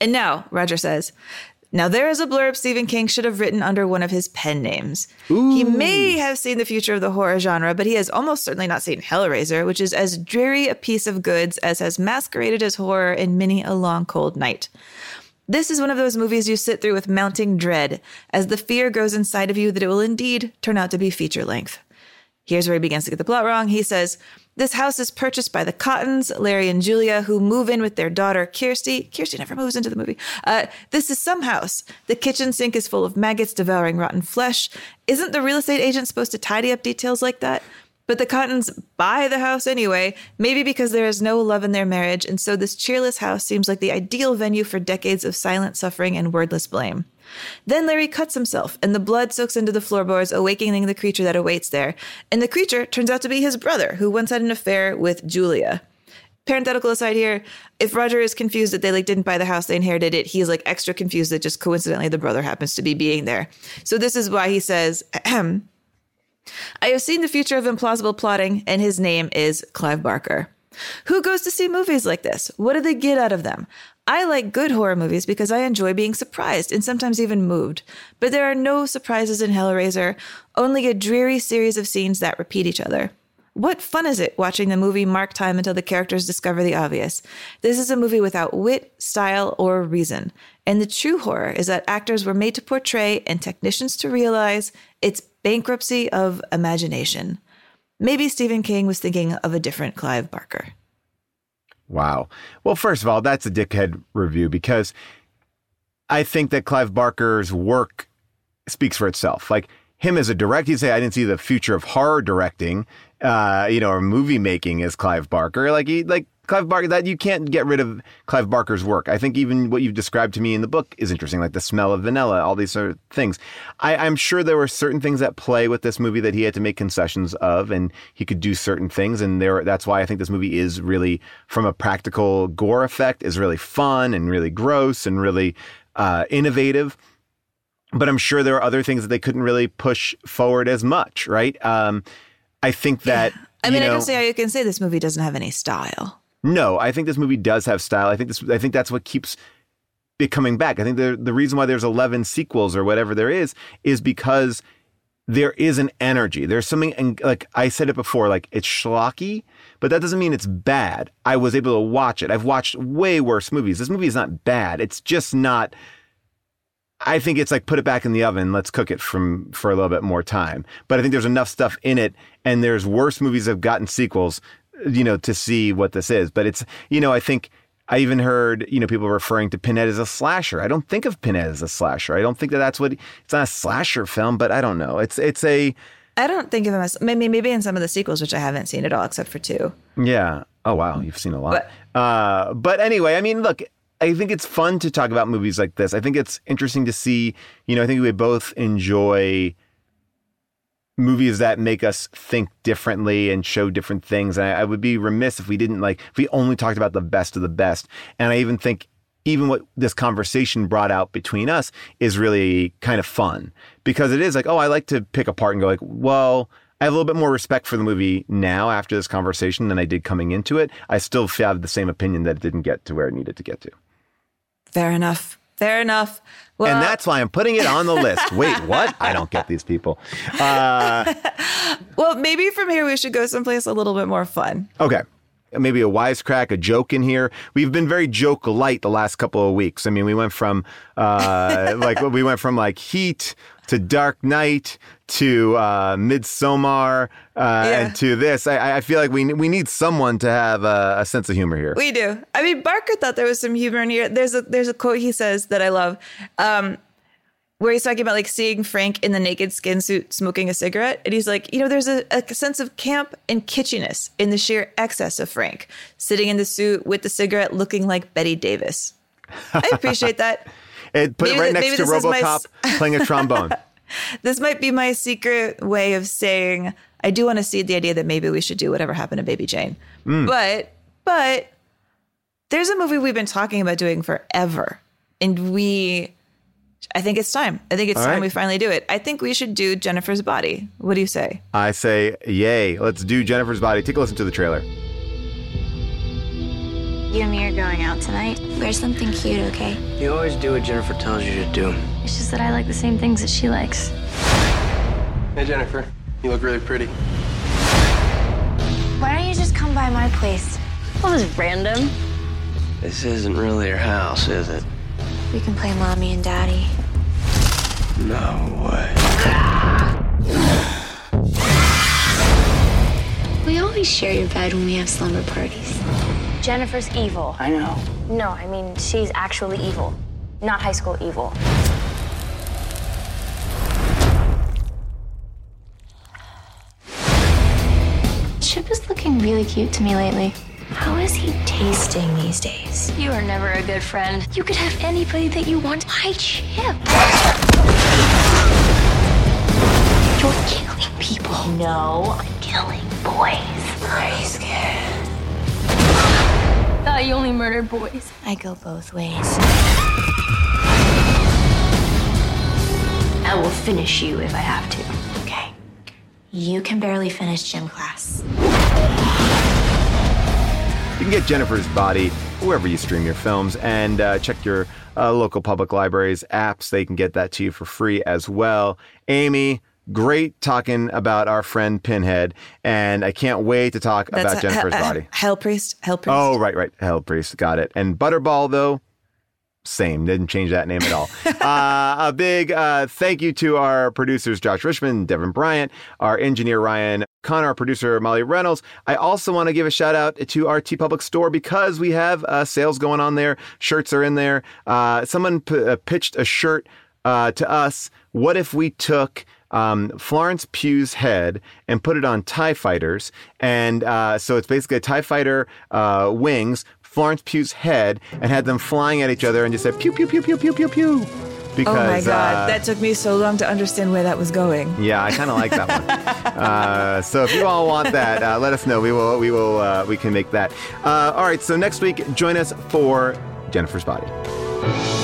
And now, Roger says, now there is a blurb Stephen King should have written under one of his pen names. He may have seen the future of the horror genre, but he has almost certainly not seen Hellraiser, which is as dreary a piece of goods as has masqueraded as horror in many a long cold night. This is one of those movies you sit through with mounting dread as the fear grows inside of you that it will indeed turn out to be feature length. Here's where he begins to get the plot wrong. He says, This house is purchased by the Cottons, Larry and Julia, who move in with their daughter, Kirsty. Kirsty never moves into the movie. Uh, this is some house. The kitchen sink is full of maggots devouring rotten flesh. Isn't the real estate agent supposed to tidy up details like that? But the Cottons buy the house anyway, maybe because there is no love in their marriage, and so this cheerless house seems like the ideal venue for decades of silent suffering and wordless blame. Then Larry cuts himself, and the blood soaks into the floorboards, awakening the creature that awaits there. And the creature turns out to be his brother, who once had an affair with Julia. Parenthetical aside here, if Roger is confused that they like didn't buy the house, they inherited it, he's like extra confused that just coincidentally the brother happens to be being there. So this is why he says, Ahem. I have seen the future of implausible plotting, and his name is Clive Barker. Who goes to see movies like this? What do they get out of them? I like good horror movies because I enjoy being surprised and sometimes even moved. But there are no surprises in Hellraiser, only a dreary series of scenes that repeat each other. What fun is it watching the movie mark time until the characters discover the obvious? This is a movie without wit, style, or reason. And the true horror is that actors were made to portray and technicians to realize its bankruptcy of imagination. Maybe Stephen King was thinking of a different Clive Barker. Wow. Well, first of all, that's a dickhead review because I think that Clive Barker's work speaks for itself. Like him as a director, you say I didn't see the future of horror directing, uh, you know, or movie making as Clive Barker. Like he, like Clive Barker, that you can't get rid of Clive Barker's work. I think even what you've described to me in the book is interesting, like the smell of vanilla, all these sort of things. I, I'm sure there were certain things at play with this movie that he had to make concessions of, and he could do certain things, and there. That's why I think this movie is really, from a practical gore effect, is really fun and really gross and really uh, innovative. But I'm sure there are other things that they couldn't really push forward as much, right? Um, I think that. I mean, you I know, can say you can say this movie doesn't have any style. No, I think this movie does have style. I think this. I think that's what keeps it coming back. I think the the reason why there's 11 sequels or whatever there is is because there is an energy. There's something, and like I said it before, like it's schlocky, but that doesn't mean it's bad. I was able to watch it. I've watched way worse movies. This movie is not bad. It's just not. I think it's like put it back in the oven. Let's cook it from for a little bit more time. But I think there's enough stuff in it, and there's worse movies that have gotten sequels, you know, to see what this is. But it's you know, I think I even heard you know people referring to Pinhead as a slasher. I don't think of Pinhead as a slasher. I don't think that that's what it's not a slasher film. But I don't know. It's it's a I don't think of him as maybe maybe in some of the sequels, which I haven't seen at all except for two. Yeah. Oh wow, you've seen a lot. But, uh, but anyway, I mean, look, I think it's fun to talk about movies like this. I think it's interesting to see. You know, I think we both enjoy movies that make us think differently and show different things. And I, I would be remiss if we didn't like if we only talked about the best of the best. And I even think even what this conversation brought out between us is really kind of fun because it is like, oh, I like to pick apart and go like, well, I have a little bit more respect for the movie now after this conversation than I did coming into it. I still have the same opinion that it didn't get to where it needed to get to. Fair enough. Fair enough. Well, and that's why I'm putting it on the list. Wait, what? I don't get these people. Uh, well, maybe from here we should go someplace a little bit more fun. okay. Maybe a wisecrack, a joke in here. We've been very joke light the last couple of weeks. I mean, we went from uh, like we went from like Heat to Dark Knight to uh, Midsommar uh, and to this. I, I feel like we we need someone to have a, a sense of humor here. We do. I mean, Barker thought there was some humor in here. There's a there's a quote he says that I love, um, where he's talking about like seeing Frank in the naked skin suit smoking a cigarette, and he's like, you know, there's a, a sense of camp and kitschiness in the sheer excess of Frank sitting in the suit with the cigarette, looking like Bette Davis. I appreciate that. It put Maybe it right th- next to is my RoboCop playing a trombone. This might be my secret way of saying I do want to see the idea that maybe we should do whatever happened to Baby Jane. Mm. But but there's a movie we've been talking about doing forever. And we I think it's time. I think it's All time right. we finally do it. I think we should do Jennifer's body. What do you say? I say, yay! Let's do Jennifer's Body. Take a listen to the trailer. You and me are going out tonight. Wear something cute, okay? You always do what Jennifer tells you to do. It's just that I like the same things that she likes. Hey, Jennifer. You look really pretty. Why don't you just come by my place? Well, this is random. This isn't really your house, is it? We can play mommy and daddy. No way. We always share your bed when we have slumber parties. Jennifer's evil. I know. No, I mean, she's actually evil, not high school evil. Chip is looking really cute to me lately. How is he tasting these days? You are never a good friend. You could have anybody that you want. Why Chip? You're killing people. No, I'm killing boys. Are you scared? Thought you only murdered boys. I go both ways. I will finish you if I have to. Okay. You can barely finish gym class. You can get Jennifer's Body wherever you stream your films and uh, check your uh, local public libraries apps. They can get that to you for free as well. Amy, great talking about our friend Pinhead, and I can't wait to talk about Jennifer's Body. Hell Priest. Hell Priest. Oh, right, right. Hell Priest. Got it. And Butterball, though, same. Didn't change that name at all. uh, a big uh, thank you to our producers, Josh Richmond, Devin Bryant, our engineer, Ryan Connor, our producer, Molly Reynolds. I also want to give a shout out to our TeePublic store because we have uh, sales going on there. Shirts are in there. Uh, someone p- uh, pitched a shirt uh, to us. What if we took um, Florence Pugh's head and put it on TIE fighters? And uh, so it's basically a TIE fighter uh, wings, Florence Pugh's head, and had them flying at each other and just said pew, pew, pew, pew, pew, pew, pew. Because, oh my god, uh, that took me so long to understand where that was going. yeah, I kind of like that one. uh, so if you all want that, uh, let us know. We will. We will. Uh, we can make that. Uh, all right. So next week, join us for Jennifer's Body.